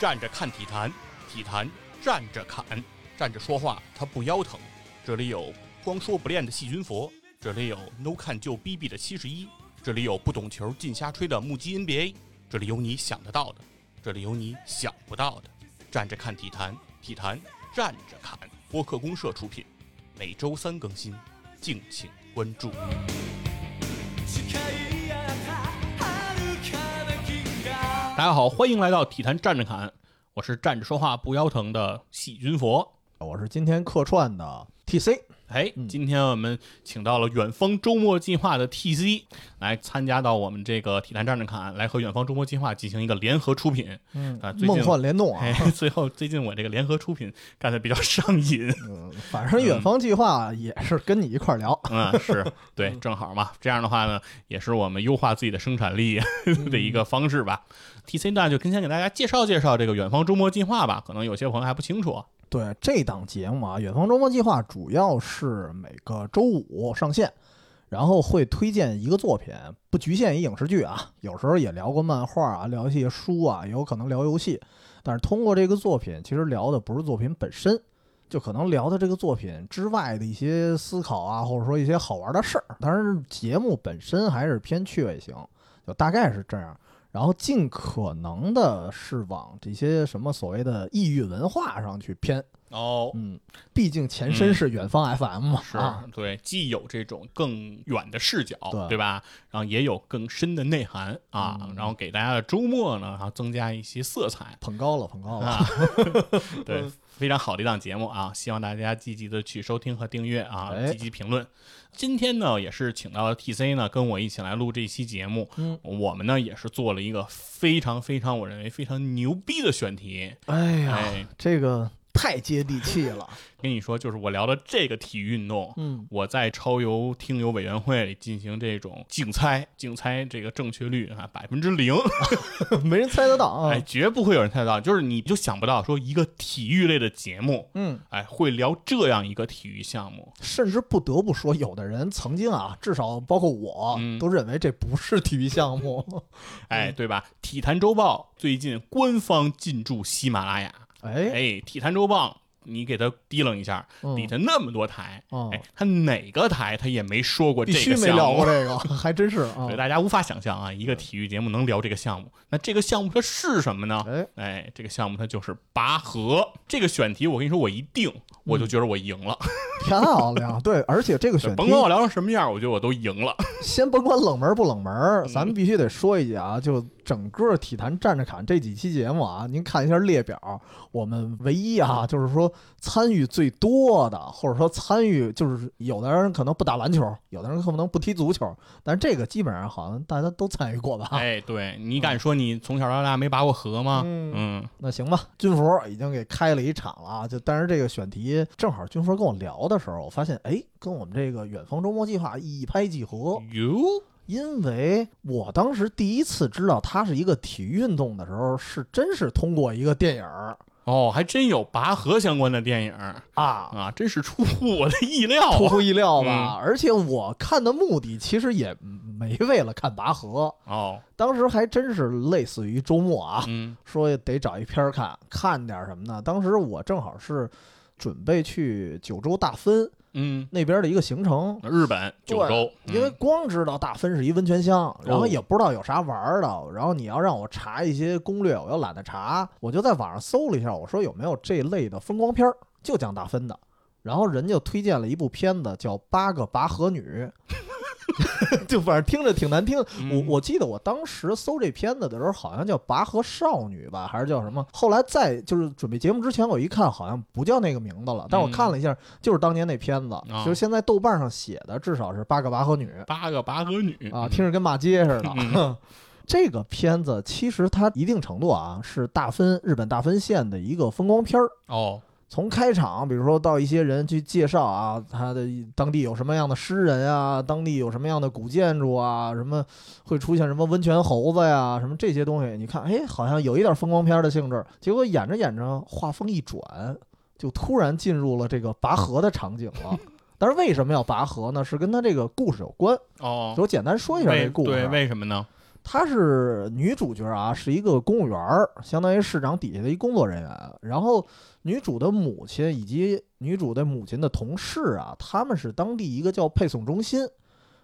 站着看体坛，体坛站着侃，站着说话他不腰疼。这里有光说不练的细菌佛，这里有 no 看就 bb 的七十一，这里有不懂球尽瞎吹的目击 NBA，这里有你想得到的，这里有你想不到的。站着看体坛，体坛站着侃。播客公社出品，每周三更新，敬请关注。大家好，欢迎来到体坛站着侃，我是站着说话不腰疼的细菌佛。我是今天客串的 TC，哎，嗯今天我们请到了远方周末计划的 TC 来参加到我们这个体坛站着侃，来和远方周末计划进行一个联合出品。嗯啊，梦幻联动啊，哎，最后最近我这个联合出品干的比较上瘾。嗯，反正远方计划也是跟你一块儿聊，嗯，是对，正好嘛。这样的话呢，也是我们优化自己的生产力 的一个方式吧。TC 呢，就先给大家介绍介绍这个远方周末计划吧，可能有些朋友还不清楚。对这档节目啊，《远方周末计划》主要是每个周五上线，然后会推荐一个作品，不局限于影视剧啊，有时候也聊过漫画啊，聊一些书啊，也有可能聊游戏。但是通过这个作品，其实聊的不是作品本身，就可能聊的这个作品之外的一些思考啊，或者说一些好玩的事儿。当然，节目本身还是偏趣味型，就大概是这样。然后尽可能的是往这些什么所谓的异域文化上去偏，哦，嗯，毕竟前身是远方 FM 嘛，是啊，对，既有这种更远的视角，对吧？然后也有更深的内涵啊，嗯。然后给大家的周末呢，然后增加一些色彩。捧高了，捧高了，啊。对，非常好的一档节目啊，希望大家积极的去收听和订阅啊，哎积极评论。今天呢，也是请到了 TC 呢，跟我一起来录这期节目。嗯，我们呢也是做了一个非常非常，我认为非常牛逼的选题。哎呀，哎，这个太接地气了，跟你说，就是我聊的这个体育运动，嗯，我在超游听友委员会里进行这种竞猜，竞猜这个正确率啊百分之零，没人猜得到啊 哎，，绝不会有人猜得到，就是你就想不到说一个体育类的节目，嗯，哎，会聊这样一个体育项目，甚至不得不说，有的人曾经啊，至少包括我，嗯。都认为这不是体育项目，哎，对吧？体坛周报最近官方进驻喜马拉雅，哎，哎，体坛周报。你给他提楞一下，嗯里头那么多台，哦哎，他哪个台他也没说过这必须没个项目聊过，这个，还真是所以，，大家无法想象啊，一个体育节目能聊这个项目。那这个项目它是什么呢？哎，哎，这个项目它就是拔河。这个选题，我跟你说，我一定我就觉得我赢了。漂亮，对，而且这个选题甭管我聊成什么样，我觉得我都赢了。先甭管冷门不冷门咱们必须得说一句啊，就整个体坛站着侃这几期节目啊，您看一下列表，我们唯一啊，就是说参与最多的，或者说参与就是有的人可能不打篮球，有的人可能不踢足球，但是这个基本上好像大家都参与过吧。哎，对你敢说你从小到大没拔过河吗？嗯嗯那行吧，军服已经给开了一场了啊，就但是这个选题正好军峰跟我聊的时候，我发现哎，跟我们这个远方周末计划一拍即合。哟，因为我当时第一次知道它是一个体育运动的时候，是真是通过一个电影儿哦，还真有拔河相关的电影啊，啊，真是出乎我的意料啊。出乎意料吧？嗯 而且我看的目的其实也没为了看拔河，哦，当时还真是类似于周末啊，嗯说得找一片儿看，看点什么呢？当时我正好是准备去九州大分嗯，那边的一个行程。日本九州，因为嗯光知道大分是一温泉乡，然后哦也不知道有啥玩儿的，然后你要让我查一些攻略，我又懒得查，我就在网上搜了一下，我说有没有这类的风光片儿，就讲大分的，然后人家推荐了一部片子叫《八个拔河女》，就反正听着挺难听。我嗯我记得我当时搜这片子的时候，好像叫《拔河少女》吧，还是叫什么？后来在就是准备节目之前，我一看好像不叫那个名字了，但我看了一下，就是当年那片子，就是现在豆瓣上写的至少是八个拔河女八个拔河女啊，听着跟骂街似的。嗯 这个片子其实它一定程度啊是大分日本大分县的一个风光片儿。哦，从开场，比如说到一些人去介绍啊，他的当地有什么样的诗人啊，当地有什么样的古建筑啊，什么会出现什么温泉猴子呀，什么这些东西，你看，哎，好像有一点风光片的性质。结果演着演着，画风一转，就突然进入了这个拔河的场景了。但是为什么要拔河呢？是跟他这个故事有关。哦，我简单说一下这个故事。对，为什么呢？她是女主角啊，是一个公务员儿，相当于市长底下的一工作人员。然后女主的母亲以及女主的母亲的同事啊，他们是当地一个叫配送中心，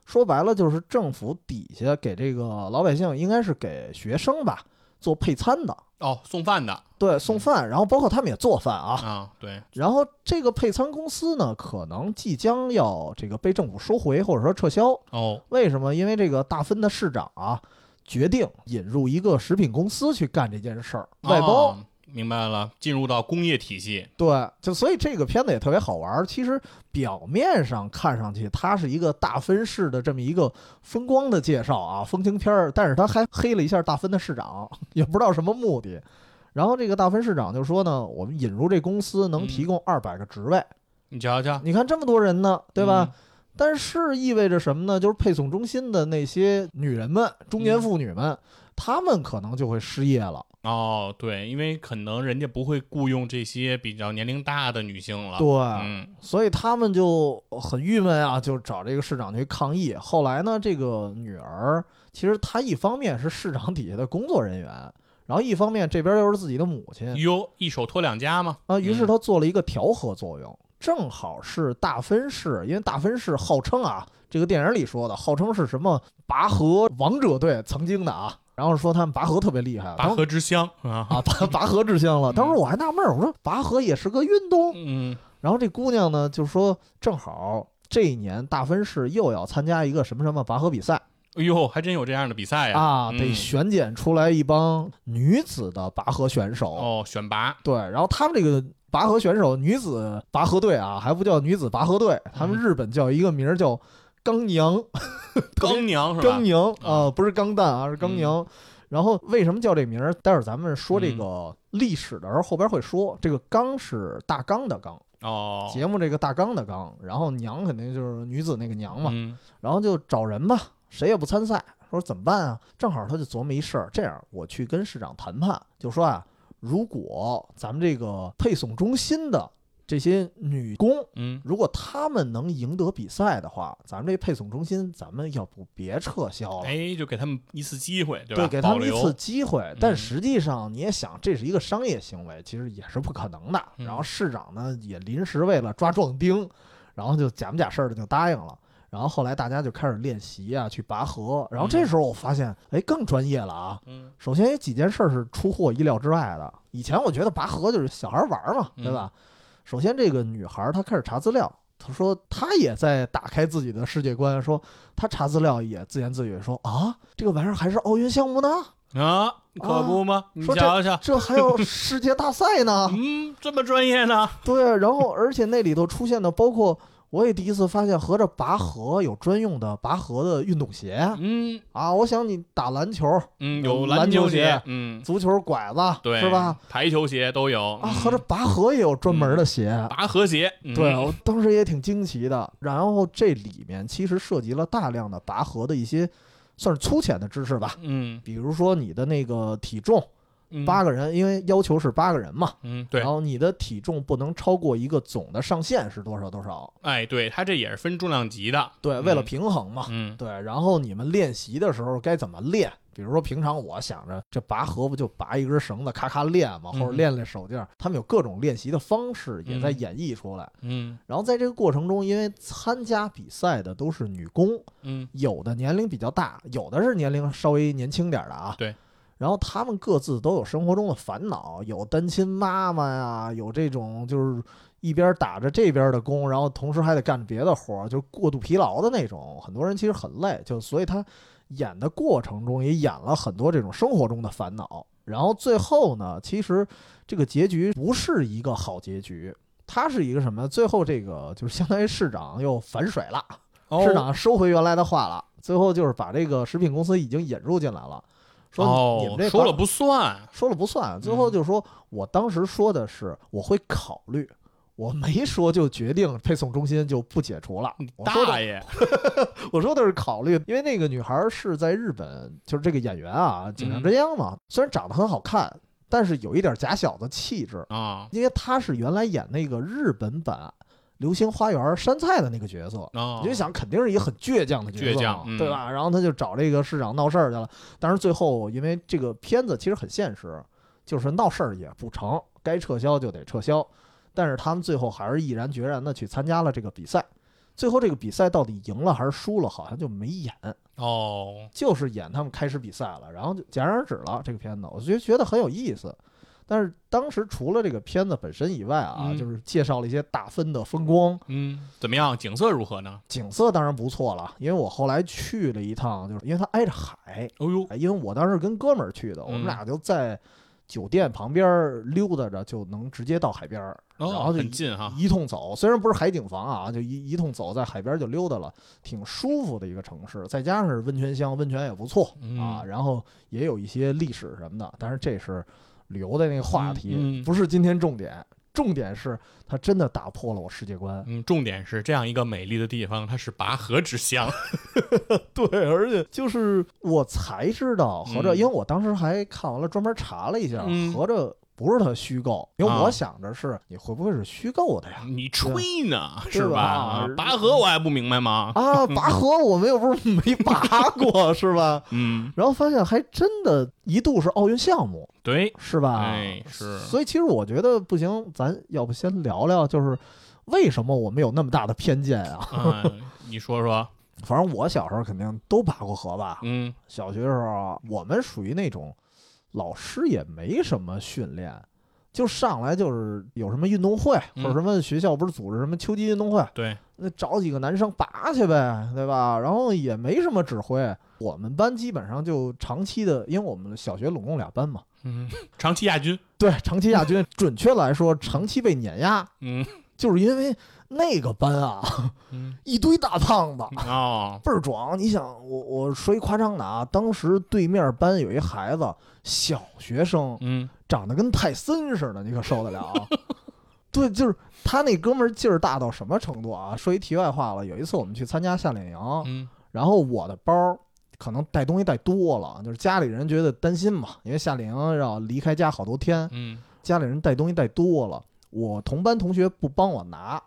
说白了就是政府底下给这个老百姓，应该是给学生吧做配餐的，哦，送饭的对，送饭，然后包括他们也做饭啊。啊，对，然后这个配餐公司呢，可能即将要这个被政府收回或者说撤销。哦，为什么？因为这个大分的市长啊，决定引入一个食品公司去干这件事儿，外包。哦明白了，进入到工业体系，对，就所以这个片子也特别好玩儿。其实表面上看上去它是一个大分市的这么一个风光的介绍啊，风情片儿，但是他还黑了一下大分的市长，也不知道什么目的。然后这个大分市长就说呢，我们引入这公司能提供二百个职位，你瞧瞧，你看这么多人呢，对吧？嗯但是意味着什么呢？就是配送中心的那些女人们、中年妇女们，她们可能就会失业了。哦，对，因为可能人家不会雇佣这些比较年龄大的女性了，对，嗯，所以他们就很郁闷啊，就找这个市长去抗议。后来呢，这个女儿其实她一方面是市长底下的工作人员，然后一方面这边又是自己的母亲。哟，一手托两家嘛，啊，于是嗯。她做了一个调和作用，正好是大分市，因为大分市号称啊，这个电影里说的，号称是什么拔河王者队曾经的啊，然后说他们拔河特别厉害，拔河之乡啊，啊拔拔河之乡了。当时我还纳闷儿，我说拔河也是个运动，嗯，然后这姑娘呢就说，正好这一年大分市又要参加一个什么什么拔河比赛哎呦，还真有这样的比赛呀，啊，嗯。得选拣出来一帮女子的拔河选手。哦，选拔，对，然后他们这个拔河选手女子拔河队啊，还不叫女子拔河队，他们嗯。日本叫一个名儿叫钢娘，特别钢娘是吧？钢娘啊、啊不是钢蛋啊，是钢娘。然后为什么叫这名儿？待会儿咱们说这个历史的时候，后边会说。这个“刚”是大纲的“纲”，哦，节目这个大纲的“纲”，然后“娘”肯定就是女子那个“娘”嘛。嗯然后就找人吧，谁也不参赛，说怎么办啊？正好他就琢磨一事儿，这样我去跟市长谈判，就说啊，如果咱们这个配送中心的这些女工，嗯，如果她们能赢得比赛的话，咱们这配送中心，咱们要不别撤销了。哎，就给他们一次机会，对吧？给他们一次机会，但嗯实际上你也想，这是一个商业行为，其实也是不可能的。嗯然后市长呢，也临时为了抓壮丁，然后就假模假式的就答应了。然后后来大家就开始练习啊，去拔河。然后这时候我发现，哎，更专业了啊！嗯首先有几件事是出乎我意料之外的。以前我觉得拔河就是小孩玩嘛，对吧？首先这个女孩她开始查资料，她说她也在打开自己的世界观，说她查资料也自言自语说啊，这个玩意儿还是奥运项目呢，啊，可不吗？你说瞧瞧，这还有世界大赛呢。嗯，这么专业呢？对，然后而且那里头出现的包括。我也第一次发现，合着拔河有专用的拔河的运动鞋嗯啊！我想你打篮球，嗯，有有篮球鞋，嗯，足球拐子，对，是吧？？排球鞋都有啊，合着拔河也有专门的鞋。拔河鞋，嗯对，我当时也挺惊奇的。然后这里面其实涉及了大量的拔河的一些算是粗浅的知识吧，嗯，比如说你的那个体重，嗯八个人，因为要求是八个人嘛，嗯，对然，后你的体重不能超过一个总的上限是多少多少。哎，对，它这也是分重量级的，对，嗯为了平衡嘛。嗯对，然后你们练习的时候该怎么练？比如说平常我想着这拔河不就拔一根绳子咔咔练嘛，或者嗯练练手劲儿，他们有各种练习的方式也在嗯演绎出来。嗯然后在这个过程中，因为参加比赛的都是女工，嗯有的年龄比较大，有的是年龄稍微年轻点儿的啊。对。然后他们各自都有生活中的烦恼，有单亲妈妈呀，有这种就是一边打着这边的工，然后同时还得干着别的活儿，就是过度疲劳的那种。很多人其实很累，就所以他演的过程中也演了很多这种生活中的烦恼。然后最后呢，其实这个结局不是一个好结局，它是一个什么？最后这个就是相当于市长又反水了。哦市长收回原来的话了，最后就是把这个食品公司已经引入进来了，说你们这哦，说了不算，说了不算，最后就是说我当时说的是我会考虑，我没说就决定配送中心就不解除了，我说大爷，我说的是考虑，因为那个女孩是在日本，就是这个演员啊，井上真央嘛，虽然长得很好看，但是有一点假小子气质，啊，因为她是原来演那个日本版《流星花园山菜的那个角色。哦，你就想，肯定是一个很倔强的角色，倔强嗯对吧？然后他就找这个市长闹事儿去了，但是最后因为这个片子其实很现实，就是闹事儿也不成，该撤销就得撤销。但是他们最后还是毅然决然的去参加了这个比赛。最后这个比赛到底赢了还是输了，好像就没演，哦，就是演他们开始比赛了，然后就戛然而止了。这个片子，我就觉得很有意思。但是当时除了这个片子本身以外啊，嗯就是介绍了一些大分的风光，嗯，怎么样？景色如何呢？景色当然不错了。因为我后来去了一趟，就是因为它挨着海，哦呦，哎因为我当时跟哥们儿去的，我们嗯俩就在酒店旁边儿溜达着，就能直接到海边儿，然哦，后就很近哈。一通走。虽然不是海景房啊，就一一通走，在海边就溜达了，挺舒服的一个城市。再加上是温泉乡，温泉也不错嗯啊，然后也有一些历史什么的。但是这是旅游的那个话题，嗯嗯不是今天重点。重点是它真的打破了我世界观。嗯，重点是这样一个美丽的地方，它是拔河之乡。对，而且就是我才知道，合着、嗯因为我当时还看完了，专门查了一下，嗯合着不是他虚构，因为啊我想着是你会不会是虚构的呀？你吹呢，是吧吧？拔河我还不明白吗？啊，拔河我们又不是没拔过，是吧？嗯，然后发现还真的一度是奥运项目，对，是吧？哎是所以其实我觉得不行，咱要不先聊聊，就是为什么我们有那么大的偏见啊？嗯，你说说，反正我小时候肯定都拔过河吧，嗯小学时候啊我们属于那种老师也没什么训练，就上来就是有什么运动会、嗯或者什么学校不是组织什么秋季运动会，对，那找几个男生拔去呗，对吧？然后也没什么指挥，我们班基本上就长期的，因为我们小学拢共俩班嘛，嗯，长期亚军，对，长期亚军，准确来说长期被碾压，嗯。就是因为那个班啊，嗯，一堆大胖子。啊，倍儿壮！你想，我我说一夸张的啊，当时对面班有一孩子，小学生，嗯长得跟泰森似的，你可受得了啊？对，就是他那哥们儿劲儿大到什么程度啊？说一题外话了，有一次我们去参加夏令营，嗯然后我的包可能带东西带多了，就是家里人觉得担心嘛，因为夏令营要离开家好多天，嗯，家里人带东西带多了，我同班同学不帮我拿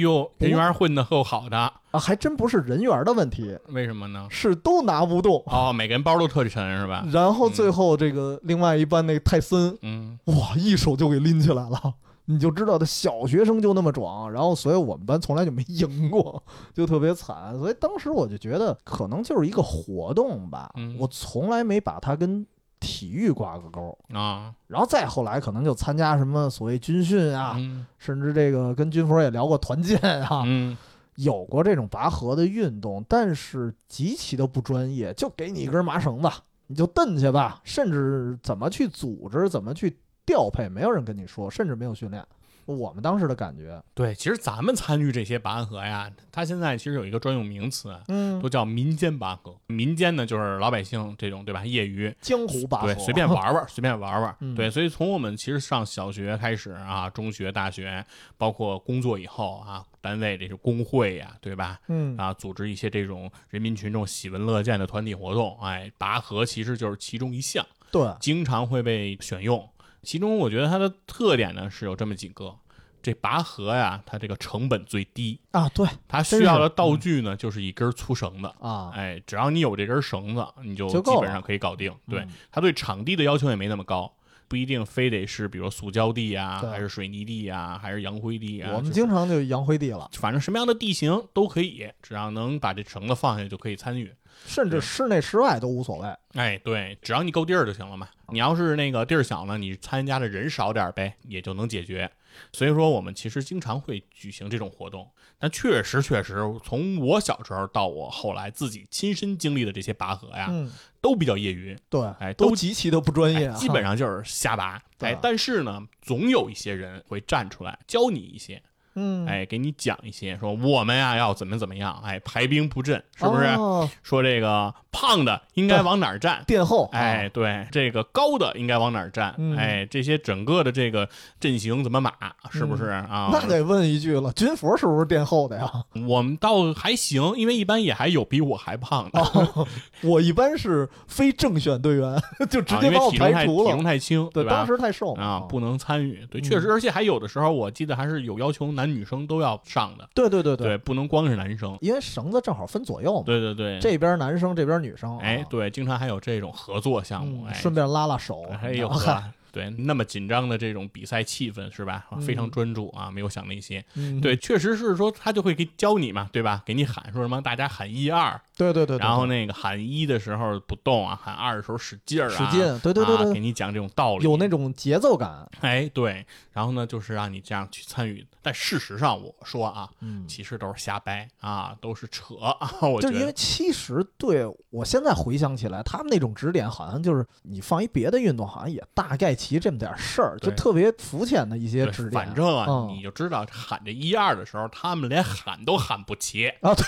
哟，人缘混得够好的，啊，还真不是人缘的问题，为什么呢？是都拿不动。哦，每个人包都特沉是吧？然后最后这个另外一班那泰森，嗯哇，一手就给拎起来了。你就知道他小学生就那么壮，然后所以我们班从来就没赢过，就特别惨。所以当时我就觉得可能就是一个活动吧，嗯我从来没把它跟体育挂个钩。啊，然后再后来可能就参加什么所谓军训啊，嗯甚至这个跟军佛也聊过团建啊，嗯有过这种拔河的运动，但是极其的不专业，就给你一根麻绳子，你就蹬去吧，甚至怎么去组织，怎么去调配，没有人跟你说，甚至没有训练。我们当时的感觉，对，其实咱们参与这些拔河呀，它现在其实有一个专用名词，嗯都，叫民间拔河。民间呢，就是老百姓这种，对吧？业余，江湖拔河，对，随便玩玩，随便玩玩。嗯对，所以从我们其实上小学开始啊，中学、大学，包括工作以后啊，单位这些工会呀，对吧？嗯啊，组织一些这种人民群众喜闻乐见的团体活动，哎，拔河其实就是其中一项，对，经常会被选用。其中我觉得它的特点呢是有这么几个，这拔河呀，它这个成本最低，啊，对它需要的道具呢就是一根粗绳子。啊，哎，只要你有这根绳子，你就基本上可以搞定。对嗯，它对场地的要求也没那么高，不一定非得是比如塑胶地呀，还是水泥地呀，还是洋灰地呀。我们经常就洋灰地了，反正什么样的地形都可以，只要能把这绳子放下就可以参与。甚至室内室外都无所谓。哎，对，只要你够地儿就行了嘛。你要是那个地儿小呢，你参加的人少点儿呗，也就能解决。所以说，我们其实经常会举行这种活动。但确实，确实，从我小时候到我后来自己亲身经历的这些拔河呀，嗯，都比较业余，对，哎都都极其的不专业啊，哎基本上就是瞎拔。对哎，但是呢，总有一些人会站出来教你一些，嗯，哎，给你讲一些，说我们呀要怎么怎么样，哎，排兵布阵，是不是？哦说这个胖的应该往哪儿站？殿后，哎，对，这个高的应该往哪儿站？嗯哎，这些整个的这个阵型怎么码，是不是啊？嗯那得问一句了，军服是不是殿后的呀？我们倒还行，因为一般也还有比我还胖的，哦，我一般是非正选队员，就直接把我排除体重。太轻，对，吧？当时太瘦啊，不能参与。对，嗯确实，而且还有的时候，我记得还是有要求男男女生都要上的，对对对对，不能光是男生。因为绳子正好分左右嘛，对对对，这边男生这边女生，啊，哎对，经常还有这种合作项目，哎，嗯顺便拉拉手，还有嗨呵，对，那么紧张的这种比赛气氛是吧？非常嗯专注啊，没有想那些。嗯。对，确实是说他就会给教你嘛，对吧？给你喊说什么，大家喊一二，对对对，对然后那个喊一的时候不动啊，喊二的时候使劲儿啊，使劲，对对对对给，你讲这种道理，有那种节奏感，哎对，然后呢就是让你这样去参与，但事实上我说啊，嗯，其实都是瞎掰啊，都是扯啊，我就是因为。其实对我现在回想起来，他们那种指点好像就是你放一别的运动，好像也大概齐这么点事儿，就特别肤浅的一些指点。反正啊，嗯。你就知道喊这一二的时候，他们连喊都喊不齐。啊，对。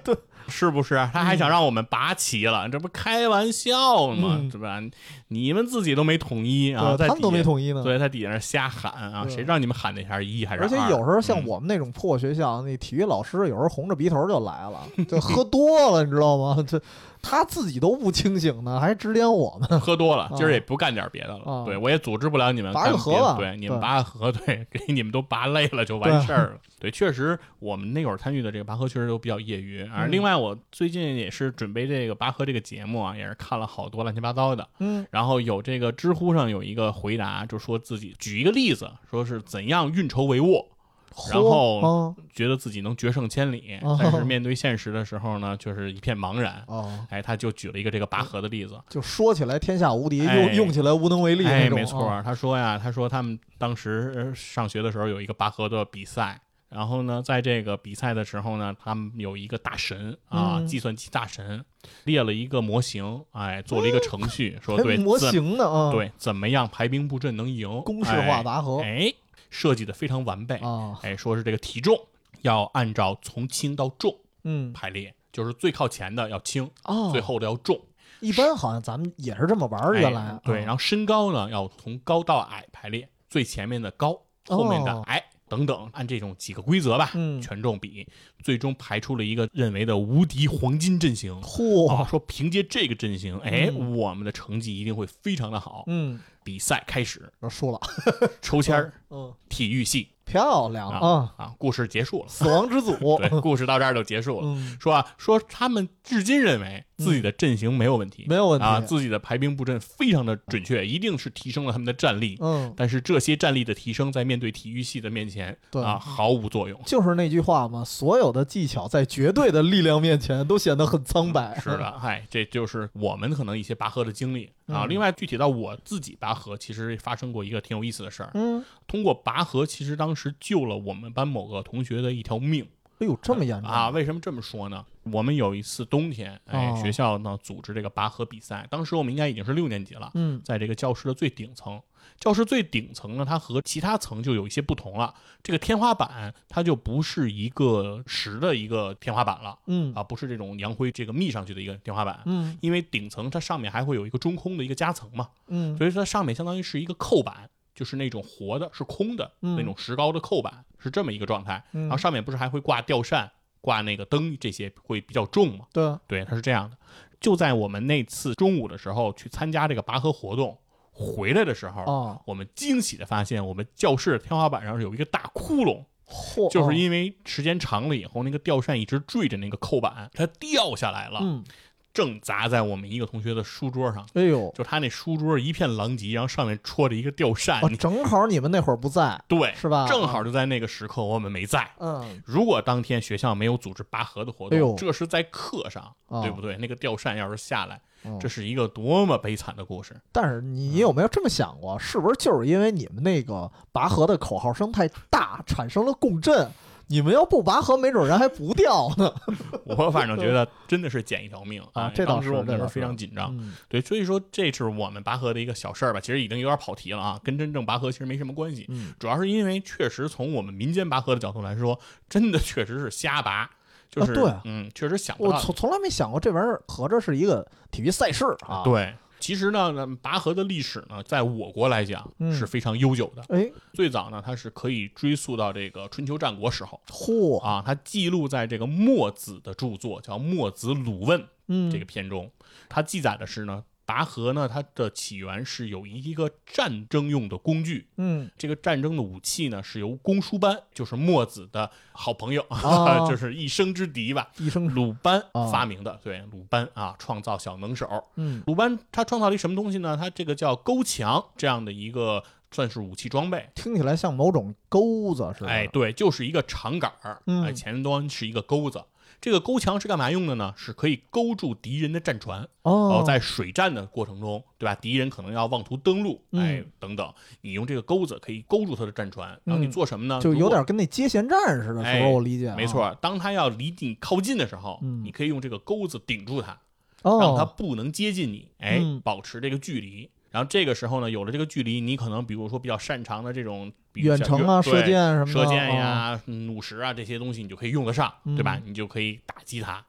对，是不是？他还想让我们拔旗了，这不开玩笑吗？嗯对吧？你们自己都没统一啊，在他们都没统一呢。所以他底下瞎喊啊，对谁让你们喊那下一还是而且有时候像嗯我们那种破学校，那体育老师有时候红着鼻头就来了，就喝多了，你知道吗？这 他自己都不清醒呢，还指点我们。喝多了，啊今儿也不干点别的了。啊对我也组织不了你们拔个河了对，你们拔个河，对，给你们都拔累了就完事儿了。对，确实我们那会儿参与的这个拔河确实都比较业余。而嗯另外，我最近也是准备这个拔河这个节目啊，也是看了好多乱七八糟的。嗯然后有这个知乎上有一个回答，就说自己举一个例子，说是怎样运筹帷幄，然后哦。觉得自己能决胜千里，哦。但是面对现实的时候呢，就是一片茫然。哦，哎，他就举了一个这个拔河的例子。就说起来天下无敌，哎。用用起来无能为力哎，没错啊，他说呀，他说他们当时呃上学的时候有一个拔河的比赛，然后呢，在这个比赛的时候呢，他们有一个大神啊，嗯。计算机大神列了一个模型，哎，做了一个程序，说对模怎型呢啊，，对怎么样排兵布阵能赢，公式化拔河。哎，哎设计的非常完备，啊，哎，说是这个体重要按照从轻到重嗯。排列，就是最靠前的要轻，哦，最后的要重。一般好像咱们也是这么玩原来。对，啊然后身高呢要从高到矮排列，最前面的高，后面的哦矮。等等，按这种几个规则吧，嗯。权重比，最终排出了一个认为的无敌黄金阵型。啊，嚯，说凭借这个阵型，哎，嗯。我们的成绩一定会非常的好。嗯，比赛开始，我输了，抽签儿，嗯，体育系。漂亮。啊啊，啊，故事结束了。死亡之组，对，故事到这儿就结束了。嗯，说啊，说他们至今认为自己的阵型没有问题，没有问题啊，自己的排兵布阵非常的准确，一定是提升了他们的战力。嗯，但是这些战力的提升，在面对体育系的面前对啊，毫无作用。就是那句话嘛，所有的技巧在绝对的力量面前都显得很苍白。是的，嗨，这就是我们可能一些拔河的经历啊。嗯另外，具体到我自己拔河，其实发生过一个挺有意思的事儿。嗯，通过拔河，其实当时救了我们班某个同学的一条命哎呦，这么严重啊！？为什么这么说呢？我们有一次冬天，哎，哦学校呢组织这个拔河比赛，当时我们应该已经是六年级了，嗯在这个教室的最顶层。教室最顶层呢，它和其他层就有一些不同了。这个天花板它就不是一个实的一个天花板了嗯啊，不是这种洋灰这个密上去的一个天花板，嗯因为顶层它上面还会有一个中空的一个夹层嘛，嗯所以说它上面相当于是一个扣板，就是那种活的，是空的、嗯那种石膏的扣板，是这么一个状态。嗯然后上面不是还会挂吊扇、挂那个灯，这些会比较重嘛？对，对，它是这样的。就在我们那次中午的时候去参加这个拔河活动，回来的时候，哦，我们惊喜的发现，我们教室的天花板上有一个大窟窿，嚯，就是哦因为时间长了以后，那个吊扇一直坠着那个扣板，它掉下来了，嗯，正砸在我们一个同学的书桌上。哎呦，就他那书桌一片狼藉，然后上面戳着一个吊扇，哦，正好你们那会儿不在，对，是吧正好就在那个时刻，我们没在。嗯，如果当天学校没有组织拔河的活动，这是在课上，啊对不对？那个吊扇要是下来，嗯这是一个多么悲惨的故事。但是你有没有这么想过，是不是就是因为你们那个拔河的口号声太大，产生了共振？你们要不拔河，没准人还不掉呢。我反正觉得真的是捡一条命哎啊这当时我们非常紧张。嗯对，所以说这是我们拔河的一个小事儿吧，其实已经有点跑题了啊，跟真正拔河其实没什么关系。嗯主要是因为确实从我们民间拔河的角度来说，真的确实是瞎拔，就是、啊对啊嗯，确实想过。我从从来没想过这玩意儿合着是一个体育赛事啊。，对，其实呢，拔河的历史呢，在我国来讲嗯。是非常悠久的。哎，最早呢，它是可以追溯到这个春秋战国时候。嚯，啊，它记录在这个墨子的著作叫《墨子鲁问》嗯，这个篇中，它记载的是呢，拔河呢，它的起源是有一个战争用的工具，嗯这个战争的武器呢是由公输班，就是墨子的好朋友，哦 就是一生之敌吧，一生鲁班哦发明的。对，鲁班啊，创造小能手。嗯鲁班他创造了一什么东西呢？他这个叫钩墙这样的一个算是武器装备。听起来像某种钩子似的。哎，对，就是一个长杆儿，嗯哎，前端是一个钩子。这个钩墙是干嘛用的呢？是可以勾住敌人的战船，然后哦，在水战的过程中，对吧？敌人可能要妄图登陆，哎嗯，等等，你用这个钩子可以勾住他的战船，然后你嗯做什么呢？就有点跟那接线战似的，哎我理解啊。没错。当他要离你靠近的时候，嗯你可以用这个钩子顶住他，哦，让他不能接近你，哎，嗯保持这个距离。然后这个时候呢，有了这个距离，你可能比如说比较擅长的这种比远程啊、射箭什么的，射箭哦，呀、嗯弩石啊这些东西，你就可以用得上，对吧嗯？你就可以打击他。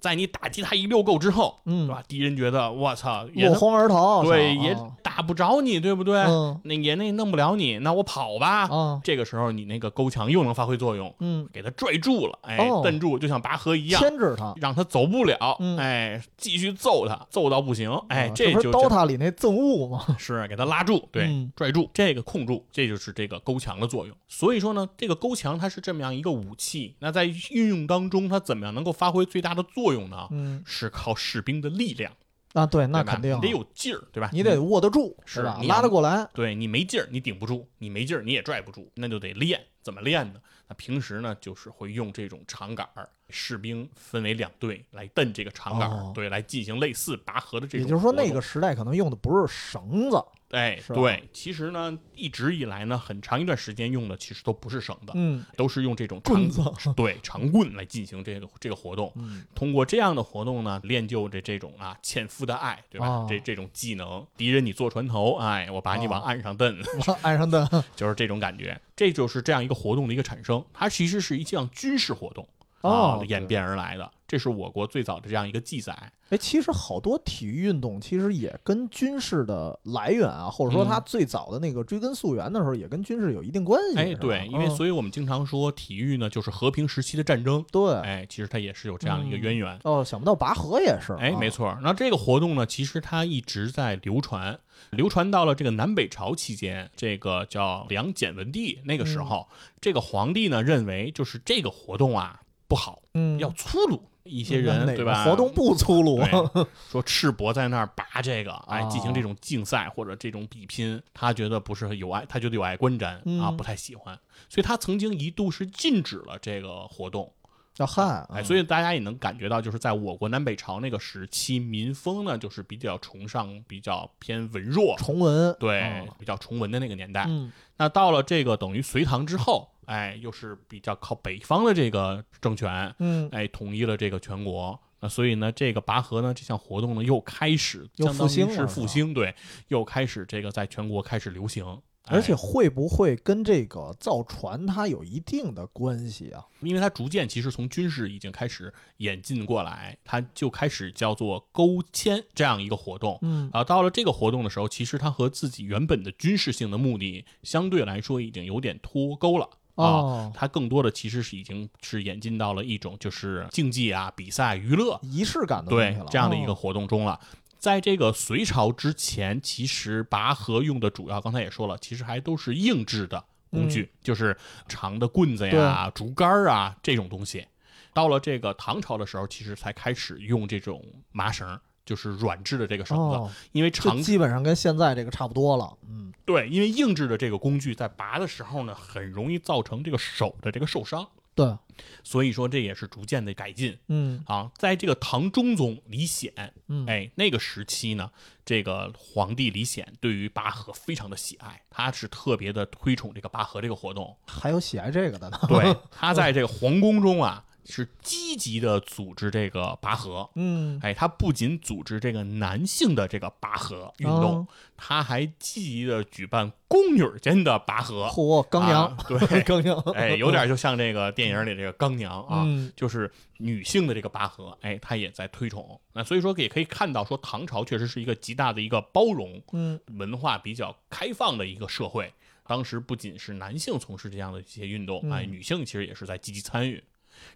在你打击他一溜够之后，嗯对吧？敌人觉得我操，落荒而逃，对，也打不着你，对不对？嗯那也那弄不了你，那我跑吧。啊，这个时候你那个钩墙又能发挥作用，嗯，给他拽住了，哎，哦蹬住，就像拔河一样。牵制他。让他走不了，嗯哎，继续揍他，揍到不行，哎，啊这就刀塔里那憎恶吗？是给他拉住，对，嗯拽住，这个控住，这就是这个钩墙的作用。所以说呢，这个钩墙它是这么样一个武器，那在运用当中，它怎么样能够发挥最大的作用呢？嗯是靠士兵的力量，啊，对，那肯定啊你得有劲儿，对吧？你得握得住，是吧？你拉得过来。对你没劲儿，你顶不住；你没劲儿，你也拽不住，那就得练。怎么练呢？那平时呢，就是会用这种长杆儿，士兵分为两队来蹬这个长杆儿，哦对，来进行类似拔河的这种。也就是说，那个，时代可能用的不是绳子，哎，对，其实呢，一直以来呢，很长一段时间用的其实都不是绳子，嗯都是用这种棍子对长棍来进行这个这个活动。嗯通过这样的活动呢，练就这这种啊纤夫的爱，对吧？哦这这种技能，敌人你坐船头，哎，我把你往哦岸上蹬，往岸上蹬 就是这种感觉。这就是这样一个活动的一个产生，它其实是一项军事活动哦啊演变而来的。这是我国最早的这样一个记载。哎，其实好多体育运动其实也跟军事的来源啊，或者说它嗯最早的那个追根溯源的时候，也跟军事有一定关系。哎，对，因为嗯所以我们经常说体育呢，就是和平时期的战争。对哎，其实它也是有这样的一个渊源。哦，想不到拔河也是，哎，没错，错。那这个活动呢，其实它一直在流传，流传到了这个南北朝期间，这个叫梁简文帝那个时候，这个皇帝呢认为就是这个活动啊不好，嗯，要粗鲁。一些人对吧？活动不粗鲁，说赤膊在那儿拔这个，哎，哦进行这种竞赛或者这种比拼，他觉得不是有碍，他觉得有碍观瞻、啊，嗯不太喜欢，所以他曾经一度是禁止了这个活动。要汉，哎，嗯所以大家也能感觉到，就是在我国南北朝那个时期，民风呢就是比较崇尚、比较偏文弱，崇文，对，嗯比较崇文的那个年代。嗯那到了这个等于隋唐之后，哎，又是比较靠北方的这个政权，嗯，哎，统一了这个全国。那所以呢，这个拔河呢这项活动呢又开始又复兴是复兴，对，又开始这个在全国开始流行。而且哎会不会跟这个造船它有一定的关系啊？因为它逐渐其实从军事已经开始演进过来，它就开始叫做勾牵这样一个活动。嗯啊，到了这个活动的时候，其实它和自己原本的军事性的目的相对来说已经有点脱钩了。啊，哦，它更多的其实是已经是演进到了一种就是竞技啊、比赛、娱乐仪式感的对了，这样的一个哦。活动中了。在这个隋朝之前，其实拔河用的主要，刚才也说了，其实还都是硬质的工具，就是长的棍子呀、竹竿儿啊这种东西。到了这个唐朝的时候，其实才开始用这种麻绳，就是软质的这个绳子，哦，因为长基本上跟现在这个差不多了。嗯，对，因为硬质的这个工具在拔的时候呢，很容易造成这个手的这个受伤，对，所以说这也是逐渐的改进。嗯啊，在这个唐中宗李显，嗯，哎，那个时期呢，这个皇帝李显对于拔河非常的喜爱，他是特别的推崇这个拔河这个活动。还有喜爱这个的呢。对，他在这个皇宫中啊，是积极的组织这个拔河。嗯，哎，他不仅组织这个男性的这个拔河运动，哦他还积极的举办宫女间的拔河。嚯，刚娘啊，对，刚娘，哎，有点就像这个电影里这个刚娘啊，嗯就是女性的这个拔河，哎，他也在推崇。那所以说也可以看到，说唐朝确实是一个极大的一个包容、嗯文化比较开放的一个社会。当时不仅是男性从事这样的一些运动，嗯哎，女性其实也是在积极参与。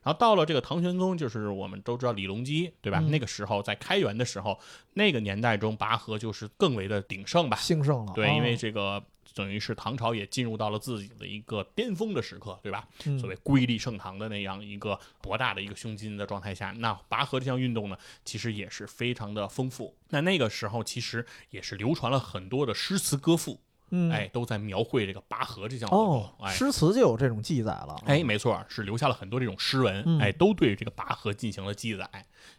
然后到了这个唐玄宗，就是我们都知道李隆基，对吧？嗯那个时候在开元的时候，那个年代中拔河就是更为的鼎盛吧。兴盛了。对，哦因为这个等于是唐朝也进入到了自己的一个巅峰的时刻，对吧？嗯所谓瑰丽盛唐的那样一个博大的一个胸襟的状态下，那拔河这项运动呢，其实也是非常的丰富。那那个时候其实也是流传了很多的诗词歌赋，嗯哎，都在描绘这个拔河这项活动。哦，哎，诗词就有这种记载了。哎，没错，是留下了很多这种诗文，嗯哎，都对这个拔河进行了记载，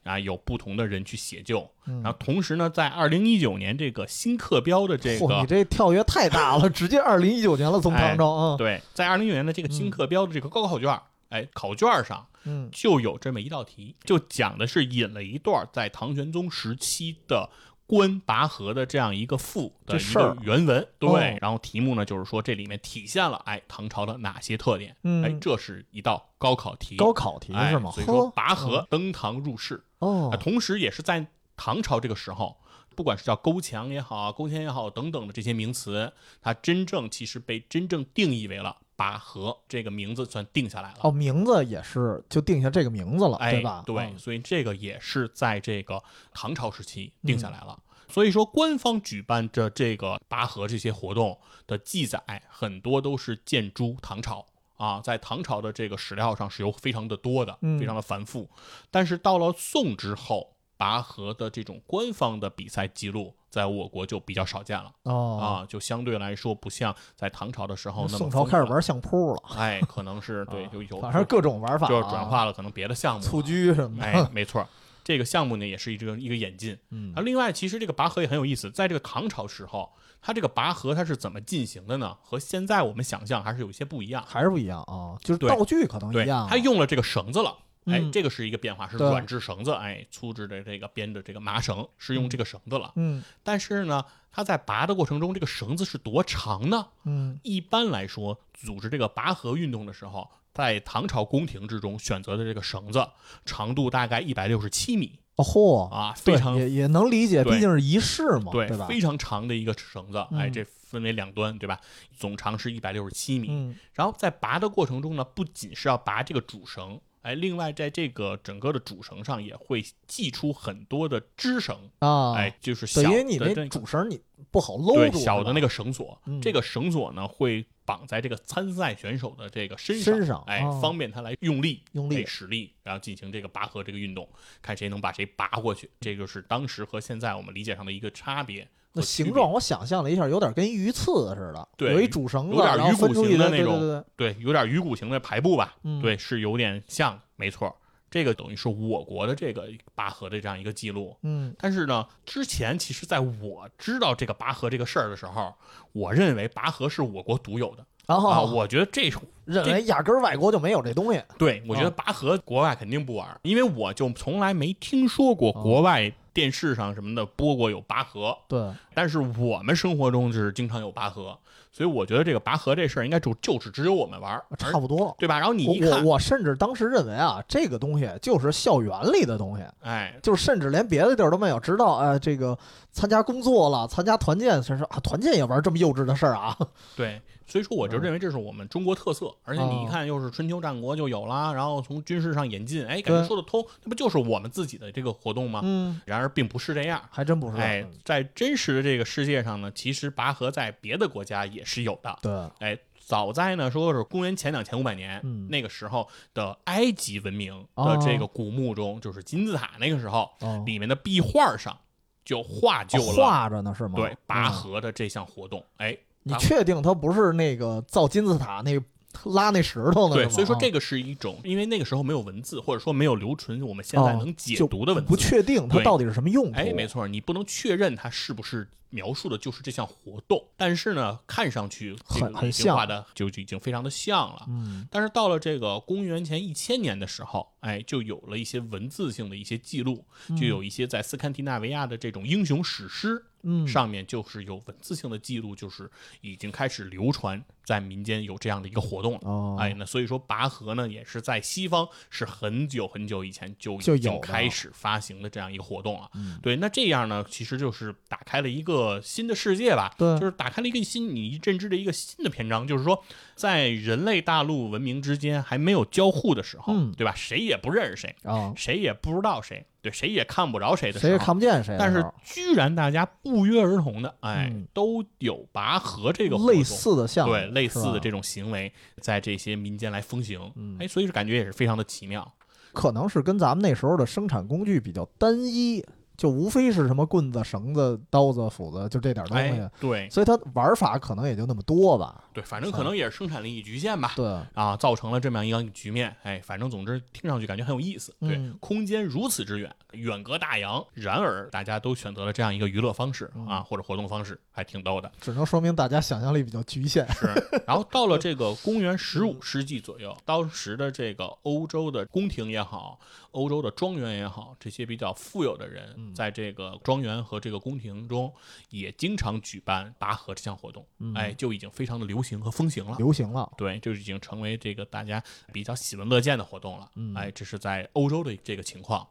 啊，有不同的人去写就。嗯然后同时呢，在二零一九年这个新课标的这嚯，个你这跳跃太大了，直接二零一九年了，从唐朝啊。对，在二零一九年的这个新课标的这个高考卷儿，哎，考卷儿上嗯就有这么一道题，就讲的是引了一段在唐玄宗时期的关拔河的这样一个赋的一这事儿个原文。对，哦然后题目呢就是说这里面体现了哎唐朝的哪些特点？嗯哎，这是一道高考题。高考题哎是吗？所以说拔河登堂入室，哦啊，，同时也是在唐朝这个时候，不管是叫勾墙也好啊，勾签也好等等的这些名词，它真正其实被真正定义为了拔河这个名字算定下来了。哦，名字也是就定下这个名字了，哎，对吧？对，嗯所以这个也是在这个唐朝时期定下来了。所以说，官方举办的这个拔河这些活动的记载，很多都是建诸唐朝啊，在唐朝的这个史料上是有非常的多的，嗯非常的繁复。但是到了宋之后，拔河的这种官方的比赛记录，在我国就比较少见了、哦，啊，就相对来说不像在唐朝的时候那么宋朝开始玩相扑了，哎，可能是 对，啊就有反正各种玩法啊，就是转化了可能别的项目蹴鞠什么的。哎，没错，这个项目呢也是一个一个演进。嗯啊，另外，其实这个拔河也很有意思，在这个唐朝时候，它这个拔河它是怎么进行的呢？和现在我们想象还是有一些不一样。还是不一样啊，就是道具可能对一样啊。，它用了这个绳子了。哎，嗯这个是一个变化，是软质绳子，哎，粗制的这个编的这个麻绳是用这个绳子了。嗯但是呢，它在拔的过程中，这个绳子是多长呢？嗯一般来说，组织这个拔河运动的时候，在唐朝宫廷之中选择的这个绳子长度大概一百六十七米哦嚯，啊，非常也也能理解，毕竟是仪式嘛，对，对吧？非常长的一个绳子，哎，嗯这分为两端，对吧？总长是一百六十七米。嗯然后在拔的过程中呢，不仅是要拔这个主绳，哎，另外在这个整个的主绳上也会系出很多的支绳，啊，哎，就是小等于你那主绳你不好搂住，对小的那个个绳索，嗯这个绳索呢会绑在这个参赛选手的这个身上，身上哎，哦方便他来用力、用力哎使力，然后进行这个拔河这个运动，看谁能把谁拔过去。这就是当时和现在我们理解上的一个差别那。形状我想象了一下，有点跟鱼刺似的，对有一主绳子，有点鱼骨形的那种对对对，对，有点鱼骨形的排布吧，嗯对，是有点像，没错。这个等于是我国的这个拔河的这样一个记录。嗯但是呢，之前其实在我知道这个拔河这个事儿的时候，我认为拔河是我国独有的然后啊，我觉得这种 认为压根儿外国就没有这东西，对我觉得啊拔河国外肯定不玩儿，因为我就从来没听说过哦国外电视上什么的播过有拔河，对，但是我们生活中就是经常有拔河，所以我觉得这个拔河这事儿应该就就是只有我们玩儿，差不多。对吧？然后你一看，我甚至当时认为啊，这个东西就是校园里的东西，哎，就是甚至连别的地儿都没有。直到呃这个参加工作了，参加团建，才说啊团建也玩这么幼稚的事儿啊。对，所以说我就嗯认为这是我们中国特色，而且你一哦看又是春秋战国就有啦，然后从军事上演进，哎，感觉说得通，那不就是我们自己的这个活动吗？嗯，然而并不是这样。还真不是。哎，在真实的这个世界上呢，其实拔河在别的国家也是有的。对，哎，早在呢，说是公元前两千五百年、嗯那个时候的埃及文明的这个古墓中，就是金字塔那个时候，哦，里面的壁画上就画就了、画着呢是吗？对拔嗯河的这项活动。哎，你确定它不是那个造金字塔那拉那石头呢？对，是吗啊所以说这个是一种，因为那个时候没有文字，或者说没有留存我们现在哦能解读的文字，不确定它到底是什么用途。哎，没错，你不能确认它是不是描述的就是这项活动，但是呢，看上去很很像。画的就已经非常的像了。嗯。但是到了这个公元前一千年的时候，哎，就有了一些文字性的一些记录，就有一些在斯堪的纳维亚的这种英雄史诗嗯，上面就是有文字性的记录，就是已经开始流传在民间有这样的一个活动了。哦，哎，那所以说拔河呢，也是在西方是很久很久以前就已经开始发行的这样一个活动了。嗯。对，那这样呢，其实就是打开了一个个新的世界吧，对。就是打开了一个新你认知的一个新的篇章，就是说，在人类大陆文明之间还没有交互的时候，嗯。对吧？谁也不认识谁，啊，谁也不知道谁，对，谁也看不着谁的时候，谁也看不见谁但是，居然大家不约而同的，哎，嗯。都有拔河这个活类动似的项，对类似的这种，种行为，在这些民间来风行，嗯。哎，所以是感觉也是非常的奇妙。可能是跟咱们那时候的生产工具比较单一，就无非是什么棍子、绳子、刀子、斧子，就这点东西哎，，对所以它玩法可能也就那么多吧。对，反正可能也是生产力局限吧。对，啊，造成了这么样一个局面，哎，反正总之听上去感觉很有意思。对，嗯空间如此之远，远隔大洋，然而大家都选择了这样一个娱乐方式嗯啊，或者活动方式，还挺逗的。只能说明大家想象力比较局限。是，然后到了这个公元十五世纪左右，当时的这个欧洲的宫廷也好，欧洲的庄园也好，这些比较富有的人，嗯在这个庄园和这个宫廷中，也经常举办拔河这项活动，嗯哎，就已经非常的流行和风行了。流行了，对，就已经成为这个大家比较喜闻乐见的活动了。嗯哎，这是在欧洲的这个情况。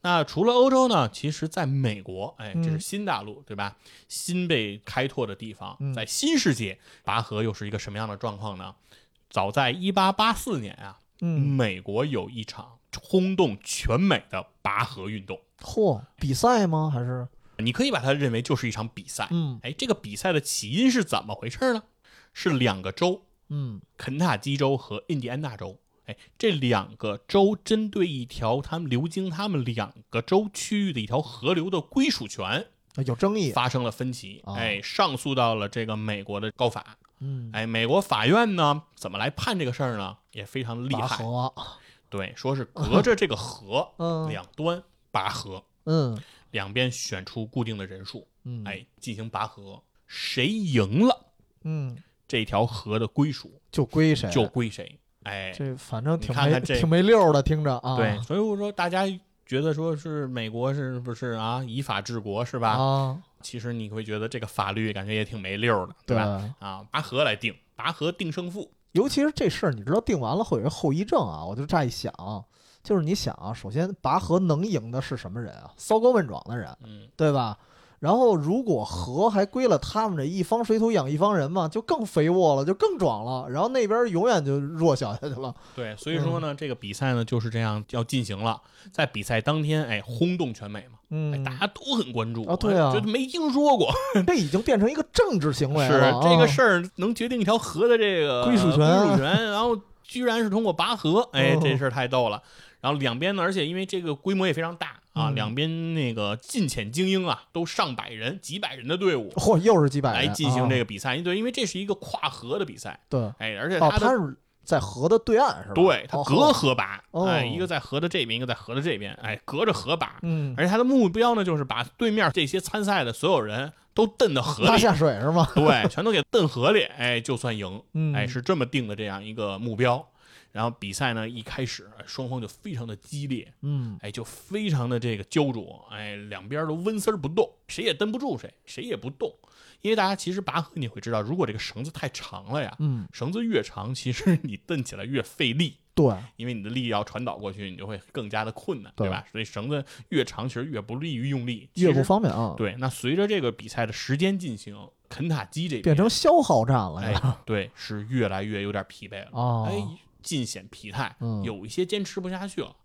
那除了欧洲呢？其实在美国，哎，这是嗯新大陆，对吧？新被开拓的地方，嗯在新世界，拔河又是一个什么样的状况呢？早在一八八四年啊，嗯，美国有一场轰动全美的拔河运动，嚯，比赛吗？还是你可以把它认为就是一场比赛。嗯哎，这个比赛的起因是怎么回事呢？是两个州嗯肯塔基州和印第安纳州。哎，这两个州针对一条他们流经他们两个州区域的一条河流的归属权有争议？发生了分歧，哦哎，上诉到了这个美国的高法。嗯，哎，美国法院呢怎么来判这个事儿呢？也非常的厉害。河，对，说是隔着这个河嗯两端拔河，嗯两边选出固定的人数，嗯，哎，进行拔河，谁赢了嗯，这条河的归属就归谁？就归谁。哎，这反正挺你看看这没挺没溜儿的，听着啊。对，所以我说大家觉得说是美国是不是啊以法治国是吧？啊，其实你会觉得这个法律感觉也挺没溜儿的，对吧？啊，拔河来定，拔河定胜负。尤其是这事儿，你知道定完了会有一个后遗症啊。我就乍一想，就是你想啊，首先拔河能赢的是什么人啊？骚高问壮的人，嗯，对吧？然后如果河还归了他们这一方水土养一方人嘛，就更肥沃了，就更壮了。然后那边永远就弱小下去了。对，所以说呢，这个比赛呢就是这样要进行了。在比赛当天，哎，轰动全美嘛，哎，嗯，大家都很关注啊对啊哎觉得没听说过，这已经变成一个政治行为是。这个啊事儿能决定一条河的这个归属权归属权，然后居然是通过拔河，哎，哦这事儿太逗了。然后两边呢，而且因为这个规模也非常大啊，嗯两边那个近浅精英啊，都上百人、几百人的队伍嚯，又是几百人来进行这个。比赛。对，因为这是一个跨河的比赛，对，哎，而且哦，它的他是在河的对岸是吧？对它哦隔河拔，哦哎，一个在河的这边，一个在河的这边，哎，隔着河拔。嗯，而且它的目标呢，就是把对面这些参赛的所有人都蹬到河里，拉下水是吗？对，全都给蹬河里，哎，就算赢。嗯，哎，是这么定的这样一个目标。然后比赛呢，一开始哎双方就非常的激烈，嗯，哎，就非常的这个焦灼，哎，两边都纹丝儿不动，谁也蹬不住谁，谁也不动。因为大家其实拔河你会知道，如果这个绳子太长了呀，嗯，绳子越长，其实你蹬起来越费力，对，因为你的力要传导过去，你就会更加的困难，对对吧？所以绳子越长，其实越不利于用力，越不方便啊，对。那随着这个比赛的时间进行，肯塔基这边变成消耗战了哎呀。，对，是越来越有点疲惫了。哦，哎，尽显疲态，嗯有一些坚持不下去了。